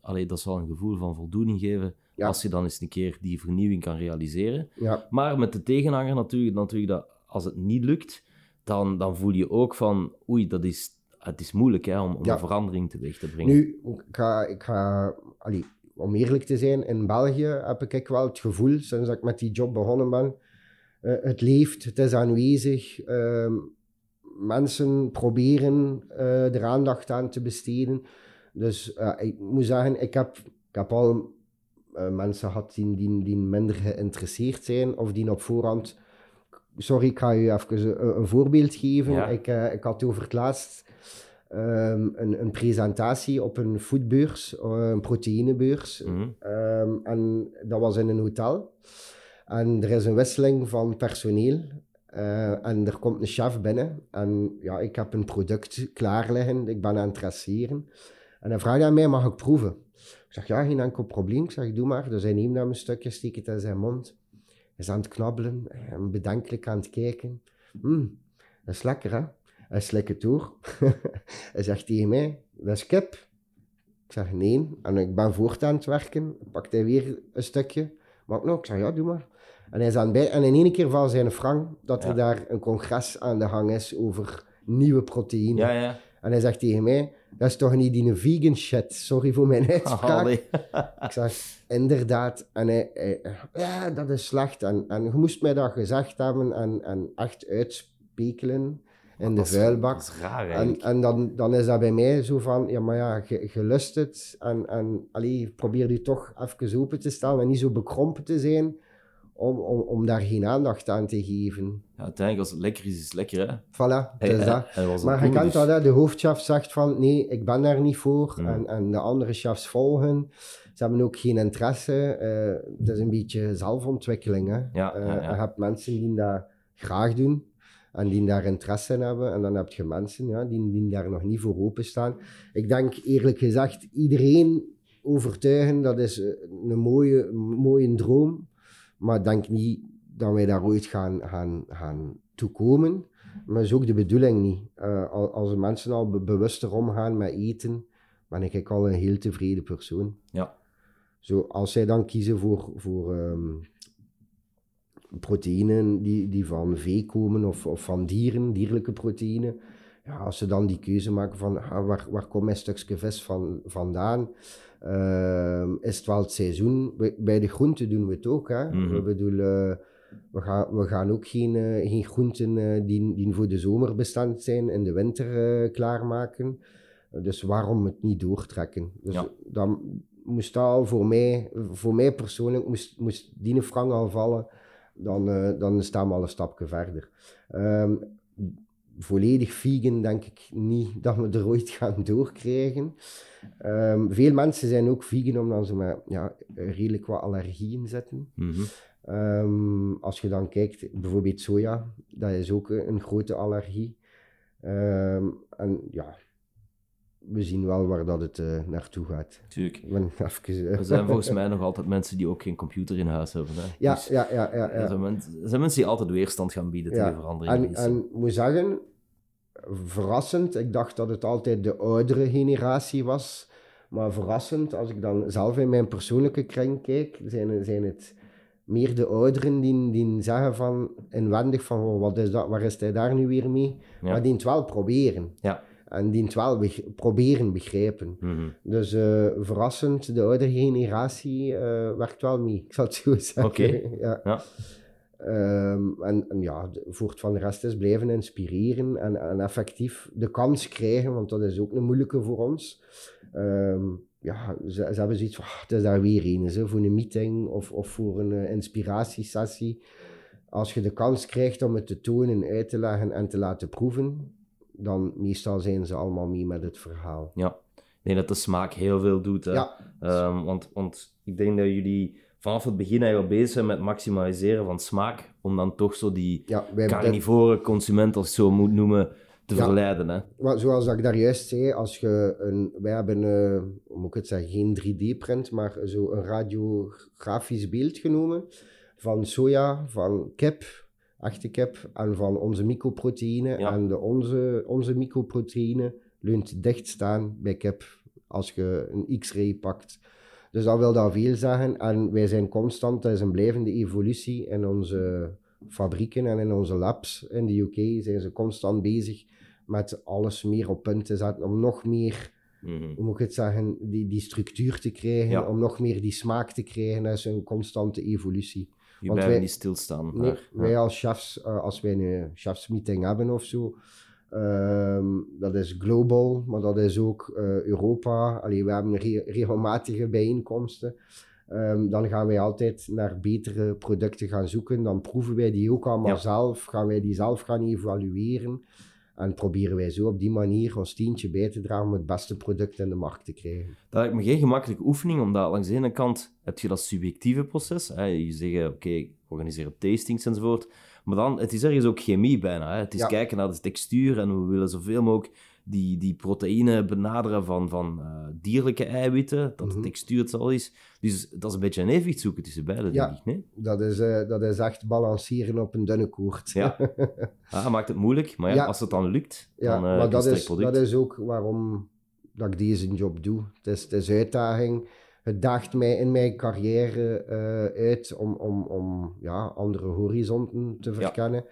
allee, dat zal een gevoel van voldoening geven Ja. als je dan eens een keer die vernieuwing kan realiseren. Ja. Maar met de tegenhanger natuurlijk, natuurlijk dat als het niet lukt, dan, dan voel je ook van, oei, dat is, het is moeilijk hè, om, om Ja. een verandering teweeg te brengen. Nu, ik ga, ik ga allee, om eerlijk te zijn, in België heb ik wel het gevoel, sinds ik met die job begonnen ben, eh, het leeft, het is aanwezig. ehm, mensen proberen eh, er aandacht aan te besteden. Dus eh, ik moet zeggen, ik heb, ik heb al mensen gehad die, die, die minder geïnteresseerd zijn of die op voorhand. Sorry, ik ga je even een, een voorbeeld geven. Ja. Ik, eh, ik had over het laatst ehm, een, een presentatie op een foodbeurs, eh, een proteïnebeurs. Mhm. Ehm, en dat was in een hotel. En er is een wisseling van personeel. Eh, en er komt een chef binnen. En ja, ik heb een product klaar liggen. Ik ben aan het traceren. En hij vraagt aan mij, mag ik proeven? Ik zeg, ja, geen enkel probleem. Ik zeg, doe maar. Dus hij neemt dan een stukje, steekt het in zijn mond. Hij is aan het knabbelen. En bedenkelijk aan het kijken. "Hmm, dat is lekker, hè? Hij slikt het door. hij zegt tegen mij, dat is kip. Ik zeg, nee. En ik ben voort aan het werken. Pakt hij weer een stukje. Maar ook nog, ik zeg, ja, doe maar. En hij is aan het bij. En in één keer van zijn frank dat Ja. er daar een congres aan de gang is over nieuwe proteïne. Ja, ja. En hij zegt tegen mij, dat is toch niet die vegan shit? Sorry voor mijn uitspraak. Ik zeg, inderdaad. En hij, hij- ja, dat is slecht. En, en je moest mij dat gezegd hebben en, en echt uitspekelen in de vuilbak. Dat is raar En, eigenlijk. en dan, dan is dat bij mij zo van, ja, maar ja, je, je lust het. En, en allee, probeer je toch even open te stellen en niet zo bekrompen te zijn om, om, om daar geen aandacht aan te geven. Ja, uiteindelijk, als het lekker is, is het lekker, hè. Voilà, is Hij- dat. Maar je dus- dat, hè? de hoofdchef zegt van nee, ik ben daar niet voor. Ja. En, en de andere chefs volgen. Ze hebben ook geen interesse. Eh, het is een beetje zelfontwikkeling. Hè? Ja, Eh, ja, ja. Je hebt mensen die dat graag doen en die daar interesse in hebben. En dan heb je mensen ja, die, die daar nog niet voor openstaan. Ik denk eerlijk gezegd, iedereen overtuigen, dat is eh, een mooie, mooie droom. Maar ik denk niet dat wij daar ooit gaan, gaan, gaan toekomen. Maar dat is ook de bedoeling niet. Eh, al- als de mensen al be- bewuster omgaan met eten, ben ik al een heel tevreden persoon. Ja. Zo, als zij dan kiezen voor, voor ehm, proteïnen die, die van vee komen of, of van dieren, dierlijke proteïnen. Ja, als ze dan die keuze maken van ah, waar, waar komt mijn stukje vis van, vandaan? Ehm, is het wel het seizoen? Bij- Bij de groenten doen we het ook. Hè? Mhm. We bedoelen, we gaan, we gaan ook geen, eh, geen groenten eh, die, die voor de zomer bestand zijn in de winter eh, klaarmaken. dus waarom het niet doortrekken? Dus Ja. dan moest dat al voor mij, voor mij persoonlijk, moest, moest die frank al vallen, dan, dan staan we al een stapje verder. Ehm, volledig vegan denk ik niet dat we er ooit gaan doorkrijgen. Ehm, veel mensen zijn ook vegan omdat ze met ja, redelijk wat allergieën zitten. Mhm. Ehm, als je dan kijkt, bijvoorbeeld soja, dat is ook een, een grote allergie. Ehm, en ja, we zien wel waar dat het eh, naartoe gaat. Tuurlijk. Even, eh, Er zijn volgens mij nog altijd mensen die ook geen computer in huis hebben. Hè? Ja, Dus ja, ja, ja. er, ja. zijn mensen, er zijn mensen die altijd weerstand gaan bieden tegen Ja, veranderingen. En, Dus- en ik moet zeggen, verrassend, ik dacht dat het altijd de oudere generatie was. Maar verrassend, als ik dan zelf in mijn persoonlijke kring kijk, zijn, zijn het meer de ouderen die, die zeggen van, inwendig van, oh, wat is dat, waar is hij daar nu weer mee? Maar die het wel proberen. Ja. En die het wel beg- proberen begrijpen. Mhm. Dus eh, verrassend, de oudere generatie eh, werkt wel mee, ik zal het zo zeggen. Oké. Ja. Ja. Ehm, en, en ja, voor het van de rest is blijven inspireren en, en effectief de kans krijgen, want dat is ook een moeilijke voor ons. Ehm, ja, ze, ze hebben zoiets van, "Ah, het is daar weer een, hè, voor een meeting of, of voor een eh, inspiratiesessie. Als je de kans krijgt om het te tonen, uit te leggen en te laten proeven, dan meestal zijn ze allemaal mee met het verhaal. Ja, ik denk dat de smaak heel veel doet. Hè? Ja. Ehm, want, want ik denk dat jullie vanaf het begin eigenlijk al bezig zijn met het maximaliseren van smaak, om dan toch zo die Ja, dat- carnivore consument, als je zo moet noemen, te Ja. verleiden. Hè? Maar zoals dat ik daar juist zei, als je een, wij hebben, eh, hoe moet ik het zeggen, geen 3D-print, maar zo een radiografisch beeld genomen van soja, van kip, echte kip, en van onze mycoproteïne. Ja. En de, onze, onze mycoproteïne leunt dicht staan bij kip als je een X-ray pakt. Dus dat wil dat veel zeggen. En wij zijn constant, dat is een blijvende evolutie in onze fabrieken en in onze labs in de UK zijn ze constant bezig met alles meer op punt te zetten om nog meer, Mhm. hoe moet ik het zeggen, die, die structuur te krijgen, Ja. om nog meer die smaak te krijgen. Dat is een constante evolutie. Want blijven wij- niet stilstaan. Nee, maar, ja. wij als chefs, eh, als wij een chefsmeeting hebben of zo, ehm, dat is global, maar dat is ook eh, Europa. Allee, we hebben re- regelmatige bijeenkomsten. Ehm, dan gaan wij altijd naar betere producten gaan zoeken. Dan proeven wij die ook allemaal Ja. zelf. Gaan wij die zelf gaan evalueren. En proberen wij zo op die manier ons tientje bij te dragen om het beste product in de markt te krijgen. Dat lijkt me geen gemakkelijke oefening, omdat langs de ene kant heb je dat subjectieve proces. Hè? Je zegt, oké, ik organiseer tastings enzovoort. Maar dan, het is ergens ook chemie bijna. Hè? Het is Ja. kijken naar de textuur en we willen zoveel mogelijk die, die proteïne benaderen van, van eh, dierlijke eiwitten, dat de Mhm. textuur hetzelfde is. Dus dat is een beetje een evenwicht zoeken tussen beide, Ja. denk ik. Nee? Dat is, eh, dat is echt balanceren op een dunne koord. Ja. Ah, maakt het moeilijk, maar ja, Ja. als het dan lukt, Ja, dan eh maar dat is, product. dat is ook waarom dat ik deze job doe. Het is, het is uitdaging. Het daagt mij in mijn carrière uit om, om, om ja, andere horizonten te verkennen.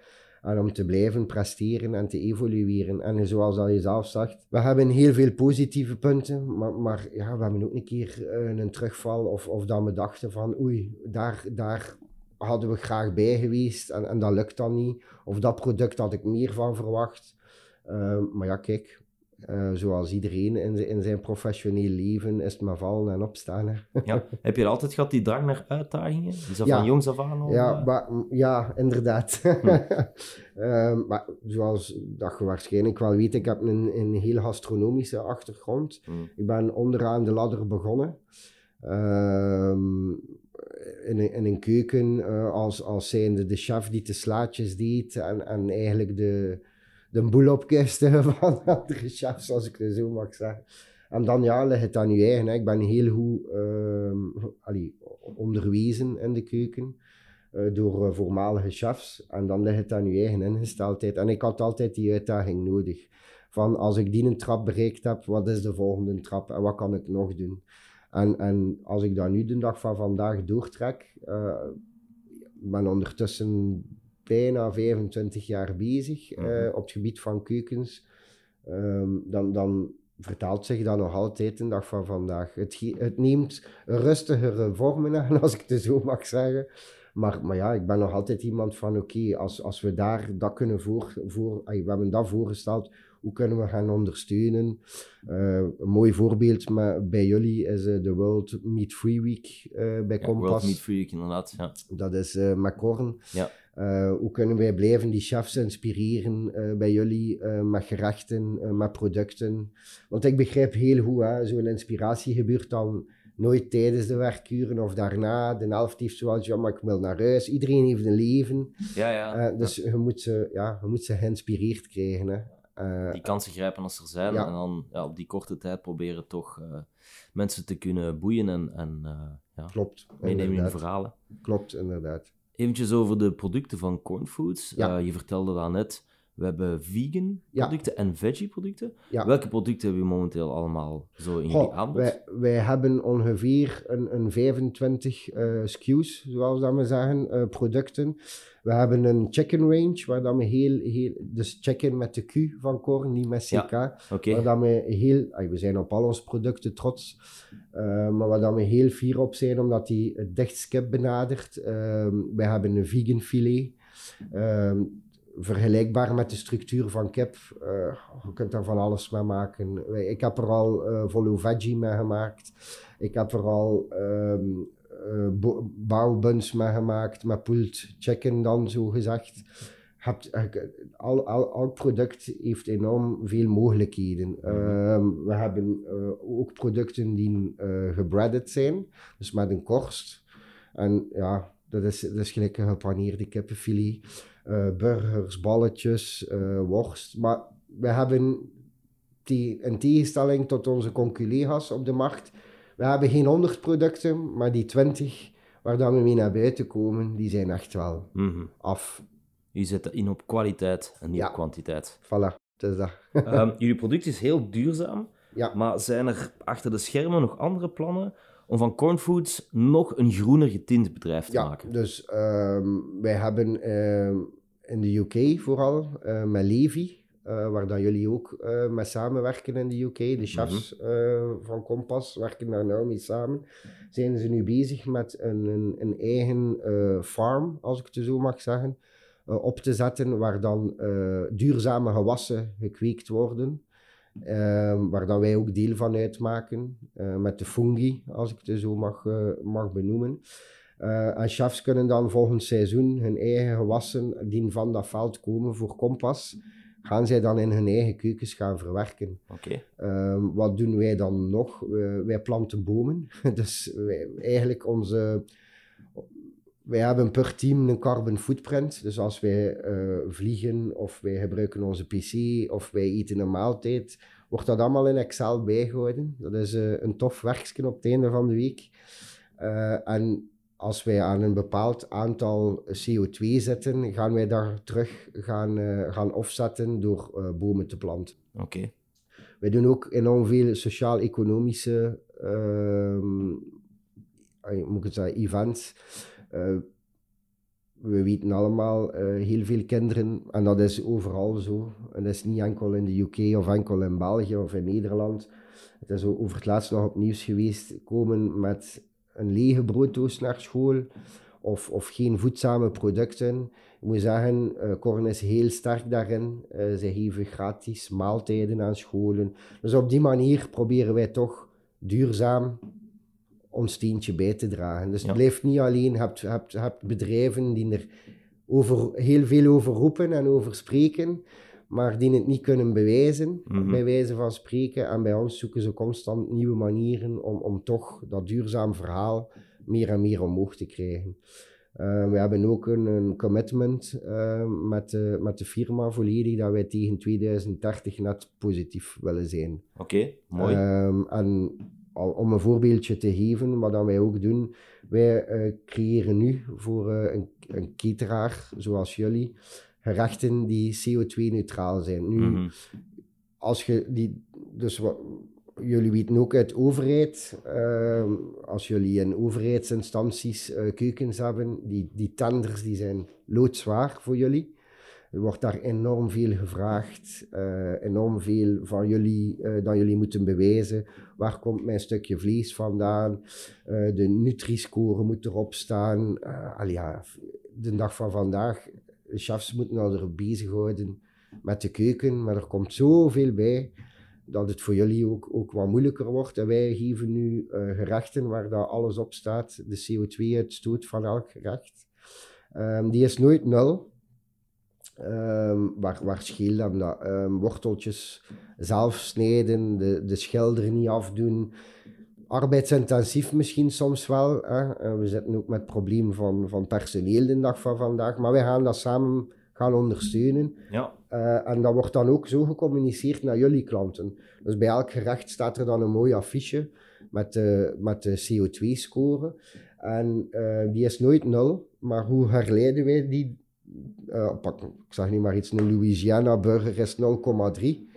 En om te blijven presteren en te evolueren. En zoals dat je zelf zegt, we hebben heel veel positieve punten. Maar, maar ja, we hebben ook een keer eh, een terugval. Of, of dat we dachten van oei, daar, daar hadden we graag bij geweest. En, en dat lukt dan niet. Of dat product had ik meer van verwacht. Ehm, maar ja, kijk, eh, zoals iedereen in, zijn- in zijn professioneel leven is het maar vallen en opstaan. Hè. Ja. Heb je altijd gehad die drang naar uitdagingen? Is dat Ja. van jongs af aan al? Ja, eh? maar, m- ja inderdaad. Ehm, maar zoals dat je waarschijnlijk wel weet, ik heb een, een heel gastronomische achtergrond. Mm. Ik ben onderaan de ladder begonnen. Ehm, in, een, in een keuken eh, als, als zijnde de chef die de slaatjes deed en, en eigenlijk de, de boel opkuiste van andere chefs, als ik het zo mag zeggen. En dan ja, ligt het aan je eigen. Hè. Ik ben heel goed ehm, onderwezen in de keuken eh, door eh, voormalige chefs. En dan ligt het aan je eigen ingesteldheid. En ik had altijd die uitdaging nodig. Van als ik die een trap bereikt heb, wat is de volgende trap en wat kan ik nog doen? En, en als ik dat nu de dag van vandaag doortrek, eh, ben ondertussen bijna 25 jaar bezig eh, Mhm. op het gebied van keukens, Ehm, dan, dan vertaalt zich dat nog altijd de dag van vandaag. Het, het neemt rustigere vormen aan, als ik het zo mag zeggen. Maar, maar ja, ik ben nog altijd iemand van, oké, als, als we daar dat kunnen voor, voor ay, we hebben dat voorgesteld, hoe kunnen we gaan ondersteunen? Eh, een mooi voorbeeld met, bij jullie is eh, de World Meat Free Week bij Ja, World Compass. Meat Free Week, inderdaad. Ja. Dat is met Korn. Ja. Eh, hoe kunnen wij blijven die chefs inspireren eh, bij jullie eh, met gerechten, met producten? Want ik begrijp heel goed, hè, zo'n inspiratie gebeurt dan nooit tijdens de werkuren of daarna. De helft heeft zoals, ja, maar ik wil naar huis. Iedereen heeft een leven. Ja, ja. Dus je, moet ze, ja, je moet ze geïnspireerd krijgen. Hè. Die kansen grijpen als er zijn. Ja. En dan ja, op die korte tijd proberen toch mensen te kunnen boeien en, en ja, klopt. meenemen in verhalen. Klopt, inderdaad. Eventjes over de producten van Corn Foods. Ja. Eh, je vertelde dat net. We hebben vegan Ja. producten en veggie producten. Ja. Welke producten hebben we momenteel allemaal zo in jullie aanbod? wij, wij hebben ongeveer een, een 25 eh SKU's, zoals dat we zeggen, eh, producten. We hebben een chicken range, waar dat we heel, heel... Dus chicken met de Q van Korn, niet met CK. Oké, Waar dat we heel... We zijn op al onze producten trots. eh, maar waar dat we heel fier op zijn, omdat die het dichtskip benadert. Ehm wij hebben een vegan filet. Vergelijkbaar met de structuur van kip. Eh, je kunt daar van alles mee maken. Wij- Ik heb er al eh follow veggie mee gemaakt. Ik heb er al ehm eh, bo- bouwbuns mee gemaakt, met pulled chicken dan, zo gezegd. Hebt, eh, al, al, elk product heeft enorm veel mogelijkheden. Ehm, we hebben eh, ook producten die eh gebredded zijn, dus met een korst. En ja, dat is, dat is gelijk een gepaneerde kippenfilet. Eh, burgers, balletjes, eh, worst. Maar we hebben, te- in tegenstelling tot onze conculega's op de markt, we hebben geen 100 producten, maar die 20 waar dan we mee naar buiten komen, die zijn echt wel Mhm. af. Je zet in op kwaliteit en niet Ja. op kwantiteit. Voilà, het is dat. Ehm, jullie product is heel duurzaam, ja. maar zijn er achter de schermen nog andere plannen om van Corn Foods nog een groener getint bedrijf te Ja, maken? dus ehm, wij hebben ehm, in de UK vooral eh, met Levi, eh, waar dan jullie ook eh mee samenwerken in de UK. De chefs eh, van Compass werken daar nou mee samen. Zijn ze nu bezig met een, een, een eigen farm, als ik het zo mag zeggen, op te zetten, waar dan duurzame gewassen gekweekt worden. Ehm, waar dan wij ook deel van uitmaken, eh, met de fungi, als ik het zo mag, eh, mag benoemen. Eh, en chefs kunnen dan volgend seizoen hun eigen gewassen die van dat veld komen voor kompas, gaan zij dan in hun eigen keukens gaan verwerken. Ehm, wat doen wij dan nog? Wij planten bomen. dus wij, eigenlijk onze... Wij hebben per team een carbon footprint. Dus als wij eh, vliegen of wij gebruiken onze pc of wij eten een maaltijd, wordt dat allemaal in Excel bijgehouden. Dat is eh, een tof werkje op het einde van de week. Eh, en als wij aan een bepaald aantal CO2 zitten, gaan wij daar terug gaan, gaan offsetten door bomen te planten. Oké. Wij doen ook enorm veel sociaal-economische ehm, eh, moet ik het zeggen, events. Eh, we weten allemaal, eh, heel veel kinderen, en dat is overal zo. En dat is niet enkel in de UK of enkel in België of in Nederland. Het is over het laatst nog op nieuws geweest, komen met een lege brooddoos naar school of, of geen voedzame producten. Ik moet zeggen, eh Korn is heel sterk daarin. Zij geven gratis maaltijden aan scholen. Dus op die manier proberen wij toch duurzaam ons steentje bij te dragen. Dus Ja. het blijft niet alleen, je hebt, hebt, hebt bedrijven die er over, heel veel over roepen en over spreken, maar die het niet kunnen bewijzen, Mhm. bij wijze van spreken. En bij ons zoeken ze constant nieuwe manieren om, om toch dat duurzaam verhaal meer en meer omhoog te krijgen. Eh, we hebben ook een, een commitment eh, met, de, met de firma volledig dat wij tegen 2030 net positief willen zijn. Oké, mooi. Ehm, en al, om een voorbeeldje te geven, wat dan wij ook doen, wij eh, creëren nu voor eh, een, een cateraar zoals jullie gerechten die CO2-neutraal zijn. Nu, Mhm. als je die, dus wat, jullie weten ook uit overheid, ehm, als jullie in overheidsinstanties eh, keukens hebben, die, die tenders die zijn loodzwaar voor jullie. Er wordt daar enorm veel gevraagd, uh, enorm veel van jullie uh, dat jullie moeten bewijzen. Waar komt mijn stukje vlees vandaan? Uh, de Nutri-score moet erop staan. al ja, de dag van vandaag, de chefs moeten al er bezighouden met de keuken, maar er komt zoveel bij dat het voor jullie ook, ook wat moeilijker wordt. En wij geven nu gerechten waar dat alles op staat, de CO2-uitstoot van elk gerecht. Um, die is nooit nul. Um, waar, waar scheelt dan dat? Um, worteltjes zelf snijden, de, de schilder niet afdoen. Arbeidsintensief misschien soms wel. Hè? we zitten ook met het probleem van, van personeel de dag van vandaag. Maar wij gaan dat samen gaan ondersteunen. Ja. Uh, en dat wordt dan ook zo gecommuniceerd naar jullie klanten. Dus bij elk gerecht staat er dan een mooi affiche met de, met de CO2-score. En uh, die is nooit nul, maar hoe herleiden wij die uh, pak, ik zeg niet maar iets, een Louisiana burger is 0,3.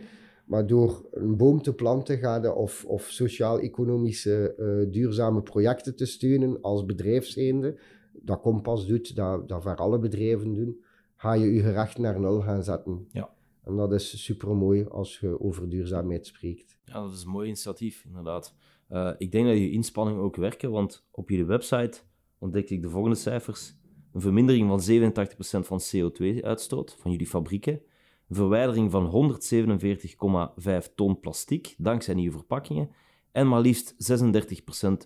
Maar door een boom te planten gaat of, of sociaal-economische uh, duurzame projecten te steunen als bedrijfseende, dat Kompas doet, dat, dat voor alle bedrijven doen, ga je je gerecht naar nul gaan zetten. Ja. En dat is super mooi als je over duurzaamheid spreekt. Ja, dat is een mooi initiatief, inderdaad. Uh, ik denk dat je inspanningen ook werken, want op jullie website ontdekte ik de volgende cijfers een vermindering van 87% van CO2-uitstoot van jullie fabrieken, een verwijdering van 147,5 ton plastic dankzij nieuwe verpakkingen en maar liefst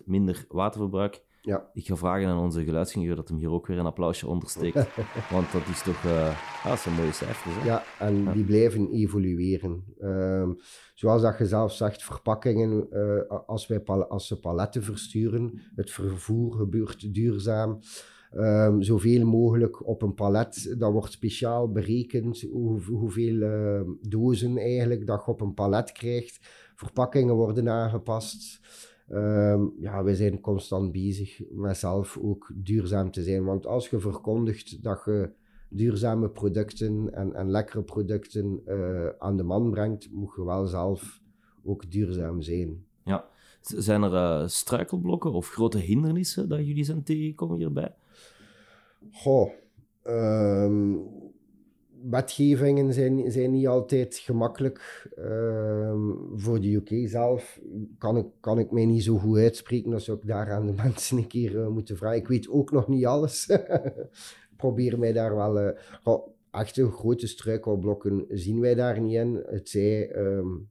36% minder waterverbruik. Ja. Ik ga vragen aan onze geluidsingenieur dat hem hier ook weer een applausje ondersteekt. want dat is toch uh, ah, dat zijn mooie cijfers. Hè? Ja, en die blijven evolueren. Uh, zoals dat je zelf zegt, verpakkingen, uh, als, wij als ze paletten versturen, het vervoer gebeurt duurzaam. Um, zoveel mogelijk op een palet. Dat wordt speciaal berekend hoe, hoeveel uh, dozen eigenlijk dat je op een palet krijgt. Verpakkingen worden aangepast. Um, ja, we zijn constant bezig met zelf ook duurzaam te zijn. Want als je verkondigt dat je duurzame producten en, en lekkere producten uh, aan de man brengt, moet je wel zelf ook duurzaam zijn. Ja. Zijn er uh, struikelblokken of grote hindernissen dat jullie zijn tegengekomen hierbij? Goh, um, wetgevingen zijn, zijn niet altijd gemakkelijk. Um, voor de UK zelf kan ik, kan ik mij niet zo goed uitspreken. als ik daar aan de mensen een keer uh, moeten vragen. Ik weet ook nog niet alles. Probeer mij daar wel... Uh, goh, echte grote struikelblokken zien wij daar niet in. Het zij um,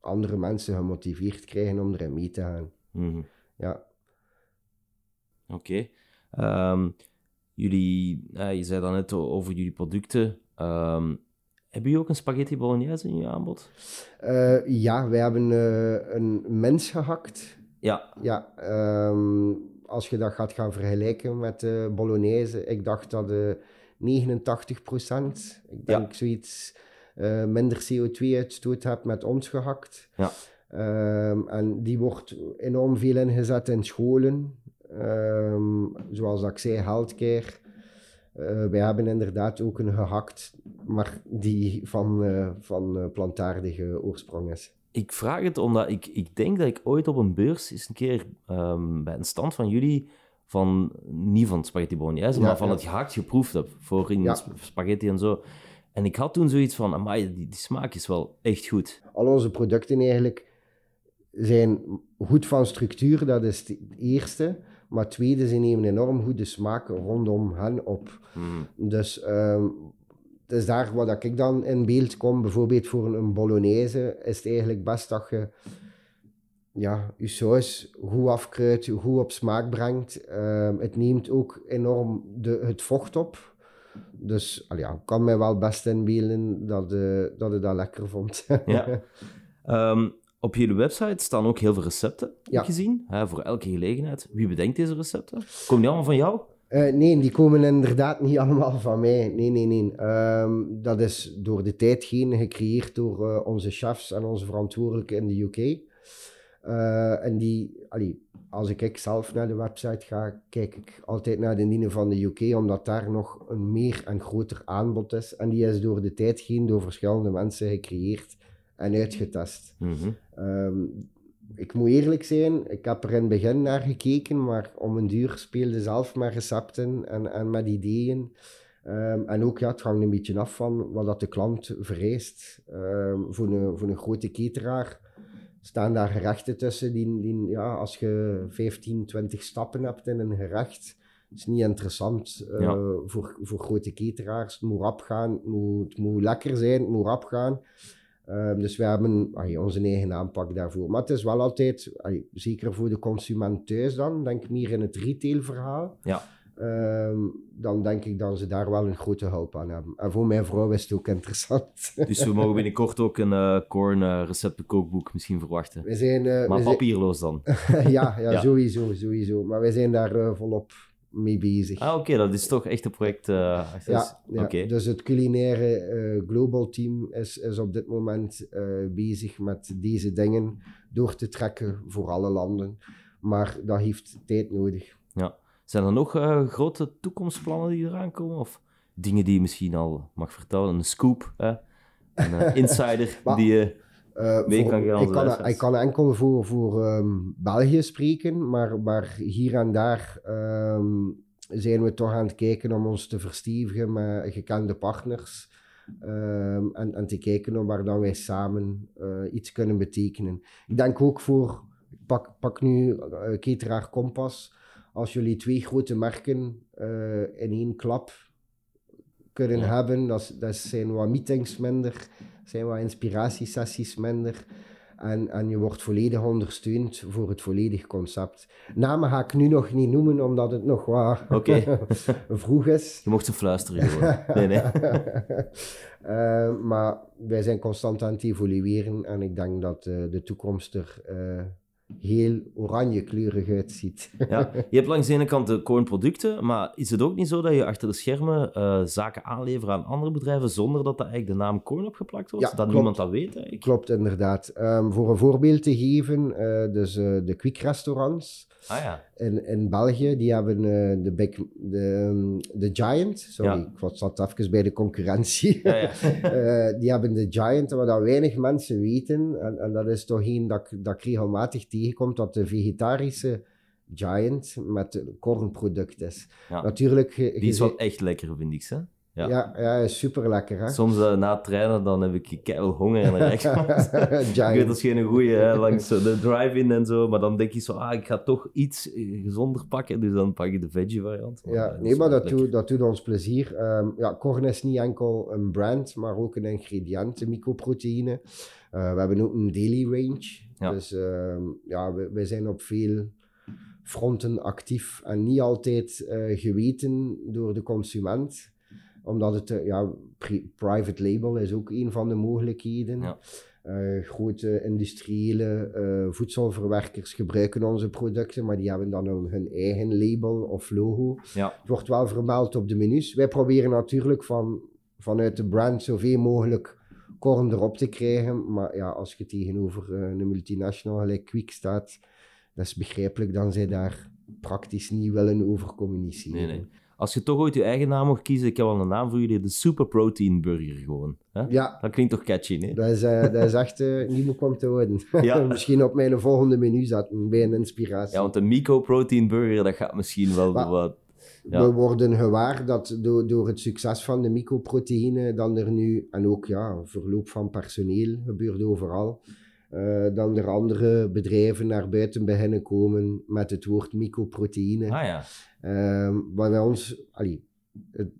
andere mensen gemotiveerd krijgen om erin mee te gaan. Mm -hmm. Ja. Oké. Okay. Um, Jullie, uh, je zei dan net over jullie producten. Um, hebben jullie ook een spaghetti bolognese in je aanbod? Uh, ja, wij hebben uh, een mens gehakt. Ja. Ja, um, als je dat gaat gaan vergelijken met de bolognese, ik dacht dat de 89 procent, ik denk ja. zoiets, minder CO2-uitstoot hebt met ons gehakt. Ja. Um, en die wordt enorm veel ingezet in scholen. Um, zoals ik zei, healthcare. Uh, wij hebben inderdaad ook een gehakt, maar die van, uh, van uh, plantaardige oorsprong is. Ik vraag het omdat ik, ik denk dat ik ooit op een beurs eens een keer um, bij een stand van jullie van, niet van spaghetti bolognese, ja, maar van ja. het gehakt geproefd heb voor in ja. spaghetti en zo. En ik had toen zoiets van, amai, die, die smaak is wel echt goed. Al onze producten eigenlijk zijn goed van structuur, dat is het eerste. Maar tweede, ze nemen enorm goede smaak rondom hen op. Mm. Dus um, het is daar wat ik dan in beeld kom. Bijvoorbeeld voor een bolognese is het eigenlijk best dat je ja, je saus goed afkruidt, goed op smaak brengt. Um, het neemt ook enorm de, het vocht op. Dus ja, ik kan mij wel best inbeelden dat, uh, dat ik dat lekker vond. ja. Um, op jullie website staan ook heel veel recepten, ja. gezien, hè, voor elke gelegenheid. Wie bedenkt deze recepten? Komen die allemaal van jou? Uh, nee, die komen inderdaad niet allemaal van mij. Nee, nee, nee. Um, dat is door de tijd heen gecreëerd door uh, onze chefs en onze verantwoordelijken in de UK. Uh, en die, allee, als ik zelf naar de website ga, kijk ik altijd naar de dienen van de UK, omdat daar nog een meer en groter aanbod is. En die is door de tijd heen door verschillende mensen gecreëerd en uitgetest. Mm -hmm. um, ik moet eerlijk zijn, ik heb er in het begin naar gekeken, maar om een duur speelde zelf met recepten en, en met ideeën. Ehm, en ook, ja, het hangt een beetje af van wat dat de klant vereist. Ehm, voor, een, voor een grote cateraar staan daar gerechten tussen die, die ja, als je 15, 20 stappen hebt in een gerecht, is niet interessant eh, Ja. voor, voor grote cateraars. Het moet rap gaan, het moet, het moet lekker zijn, het moet rap gaan. Ehm, dus we hebben onze eigen aanpak daarvoor. Maar het is wel altijd, zeker voor de consument thuis dan, denk ik meer in het retailverhaal. Ja. Ehm, dan denk ik dat ze daar wel een grote hulp aan hebben. En voor mijn vrouw is het ook interessant. Dus we mogen binnenkort ook een eh corn eh, receptenkookboek misschien verwachten. We zijn, eh, Maar we zijn- papierloos dan. ja, ja, Ja. sowieso, sowieso. Maar wij zijn daar volop mee bezig. Ah, oké, dat is toch echt een project. eh, ja, ja. Dus het culinaire eh, global team is, is op dit moment eh, bezig met deze dingen door te trekken voor alle landen. Maar dat heeft tijd nodig. Zijn er nog grote toekomstplannen die eraan komen? Of dingen die je misschien al mag vertellen? Een scoop, hè? een insider Maar- die je... Eh, voor- kan ik, kan, ik kan enkel voor, voor ehm, België spreken, maar, maar hier en daar ehm, zijn we toch aan het kijken om ons te verstevigen met gekende partners. ehm, en, en te kijken om waar dan wij samen eh, iets kunnen betekenen. Ik denk ook voor, ik pak, pak nu eh Cateraar Kompas, als jullie twee grote merken in één klap kunnen Ja. hebben, dat, dat zijn wat meetings minder, zijn wat inspiratiesessies minder. En, en je wordt volledig ondersteund voor het volledig concept. Namen ga ik nu nog niet noemen, omdat het nog wat vroeg is. Je mocht ze fluisteren gewoon. Nee, nee. Eh, maar wij zijn constant aan het evolueren en ik denk dat eh, de toekomst er eh, heel oranje kleurig uitziet. Ja, je hebt langs de ene kant de cornproducten, maar is het ook niet zo dat je achter de schermen eh, zaken aanlevert aan andere bedrijven zonder dat dat eigenlijk de naam corn opgeplakt wordt? Ja, dat klopt. niemand dat weet eigenlijk? Klopt, inderdaad. Ehm, voor een voorbeeld te geven, eh, dus eh, de quick restaurants Ah ja, in, in België, die hebben eh, de, big, de, ehm, de Giant, sorry, Ja. ik was- zat even bij de concurrentie. ja, ja. Eh, die hebben de Giant, wat dat weinig mensen weten, en, en dat is toch één dat, dat ik regelmatig tegenkom, dat de vegetarische Giant met een kornproduct is. Natuurlijk, Die is wel echt lekker, vind ik. Hè? Ja. ja, super lekker. Hè? Soms eh, na het trainen dan heb ik keihard honger en dan rijd ik weet dat is geen goeie, hè, langs zo de drive-in en zo, maar dan denk je zo, ah, ik ga toch iets eh, gezonder pakken, dus dan pak je de veggie variant. Ja, eh, nee, maar dat, doet, dat doet ons plezier. Ehm, ja, korn is niet enkel een brand, maar ook een ingrediënt, een mycoproteïne. Eh, we hebben ook een daily range. Ja. Dus ehm, ja, we, wij zijn op veel fronten actief en niet altijd eh, geweten door de consument. Omdat het, eh, ja, pri- private label is ook een van de mogelijkheden. Ja. Eh, grote industriële eh, voedselverwerkers gebruiken onze producten, maar die hebben dan hun eigen label of logo. Ja, Het wordt wel vermeld op de menus. Wij proberen natuurlijk van, vanuit de brand zoveel mogelijk korn erop te krijgen. Maar ja, als je tegenover een multinational gelijk Quick staat, dat is begrijpelijk dan zij daar praktisch niet willen over communiceren. nee, nee. Als je toch ooit je eigen naam mocht kiezen, ik heb al een naam voor jullie, de Super Protein Burger gewoon. Hè? Ja, Dat klinkt toch catchy, nee? dat is, eh, dat is echt eh niet om te houden. Ja. Misschien op mijn volgende menu zetten, bij een inspiratie. Ja, want een Mico Protein Burger, dat gaat misschien wel Maar- wat... Ja. We worden gewaar dat door, door het succes van de mycoproteïne, dan er nu, en ook ja, verloop van personeel gebeurt overal, eh, dan er andere bedrijven naar buiten beginnen komen met het woord mycoproteïne. Ah ja, Ehm, maar bij ons, allee,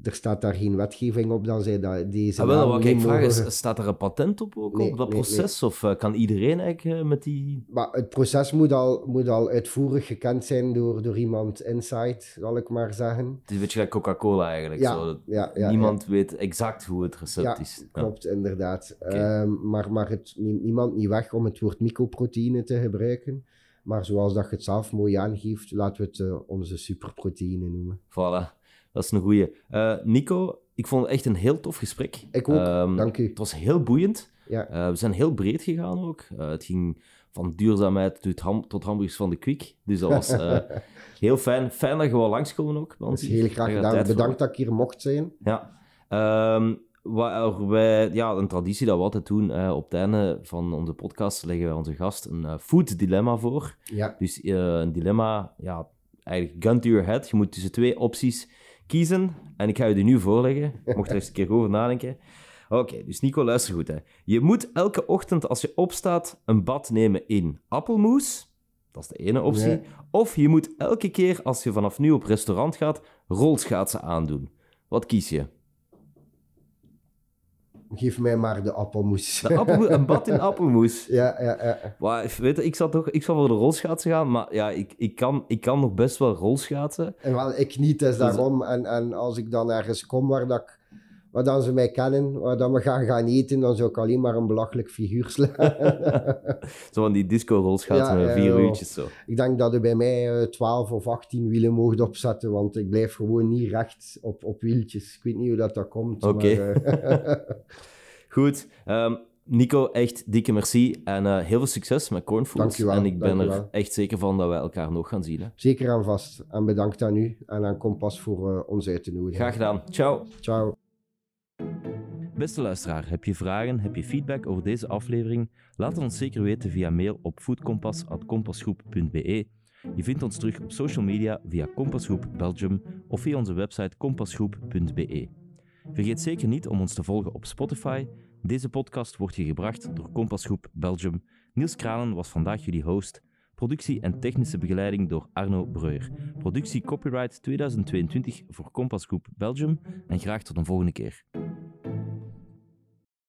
er staat daar geen wetgeving op dan zij dat deze ah, wel, wat ik vraag mogen- is, staat er een patent op ook, Nee, op dat nee, proces? Of eh, kan iedereen eigenlijk eh, met die... Maar het proces moet al, moet al uitvoerig gekend zijn door, door iemand inside, zal ik maar zeggen. Het is een beetje like Coca-Cola eigenlijk. Ja, zo. dat ja, ja, Niemand weet exact hoe het recept is. Ja. Klopt, inderdaad. Ehm, maar maar het neemt niemand niet weg om het woord mycoproteïne te gebruiken. Maar zoals dat je het zelf mooi aangeeft, laten we het eh, onze superproteïne noemen. Voilà, dat is een goeie. Eh, Nico, ik vond het echt een heel tof gesprek. Ik ook, Ehm, dank u. Het was heel boeiend. Ja. Eh, we zijn heel breed gegaan ook. Het ging van duurzaamheid tot, ham tot hamburgers van de Kwik. Dus dat was heel fijn. Fijn dat je wel langskomen ook. bij Dat ons is hier. heel graag gedaan. voor Bedankt dat ik hier mocht zijn. Ja. Ehm, waar wij, ja, een traditie dat we altijd doen, eh, op het einde van onze podcast leggen wij onze gast een eh, food dilemma voor. Ja, Dus eh, een dilemma, ja, eigenlijk gun to your head. Je moet tussen twee opties kiezen en ik ga je die nu voorleggen. Mocht er eens een keer over nadenken. Oké, dus Nico, luister goed. Hè. Je moet elke ochtend als je opstaat een bad nemen in appelmoes. Dat is de ene optie. Nee. Of je moet elke keer als je vanaf nu op restaurant gaat, rolschaatsen aandoen. Wat kies je? Geef mij maar de appelmoes. De appelmoes, een bad in appelmoes. ja, ja, ja. Maar, weet je, ik, zal toch, ik zal voor de rolschaatsen gaan, maar ja, ik, ik, kan, ik kan nog best wel rolschaatsen. En wel, ik niet, dus Dus- daarom. En, en als ik dan ergens kom waar, dat ik, waar dan ze mij kennen, waar dan we gaan gaan eten, dan zou ik alleen maar een belachelijk figuur slaan. Zo van die disco-rolschaatsen Ja, met ja, vier uurtjes zo. ik denk dat je bij mij eh, 12 of 18 wielen mocht opzetten, want ik blijf gewoon niet recht op, op wieltjes. Ik weet niet hoe dat, dat komt. Oké. eh, Goed. ehm, Nico, echt dikke merci en eh, heel veel succes met Cornfoods. Dankjewel, En ik ben er echt zeker van dat wij elkaar nog gaan zien. Hè. zeker aan vast. En bedankt aan u en aan Kompas voor eh, ons uit te nodigen. Graag gedaan. Ciao. Ciao. Beste luisteraar, heb je vragen, heb je feedback over deze aflevering? Laat het ons zeker weten via mail op foodkompas.kompasgroep.be. Je vindt ons terug op social media via Kompasgroep Belgium of via onze website kompasgroep.be. Vergeet zeker niet om ons te volgen op Spotify. Deze podcast wordt je gebracht door Kompasgroep Belgium. Niels Kranen was vandaag jullie host. Productie en technische begeleiding door Arno Breuer. Productie copyright 2022 voor Kompasgroep Belgium en graag tot een volgende keer.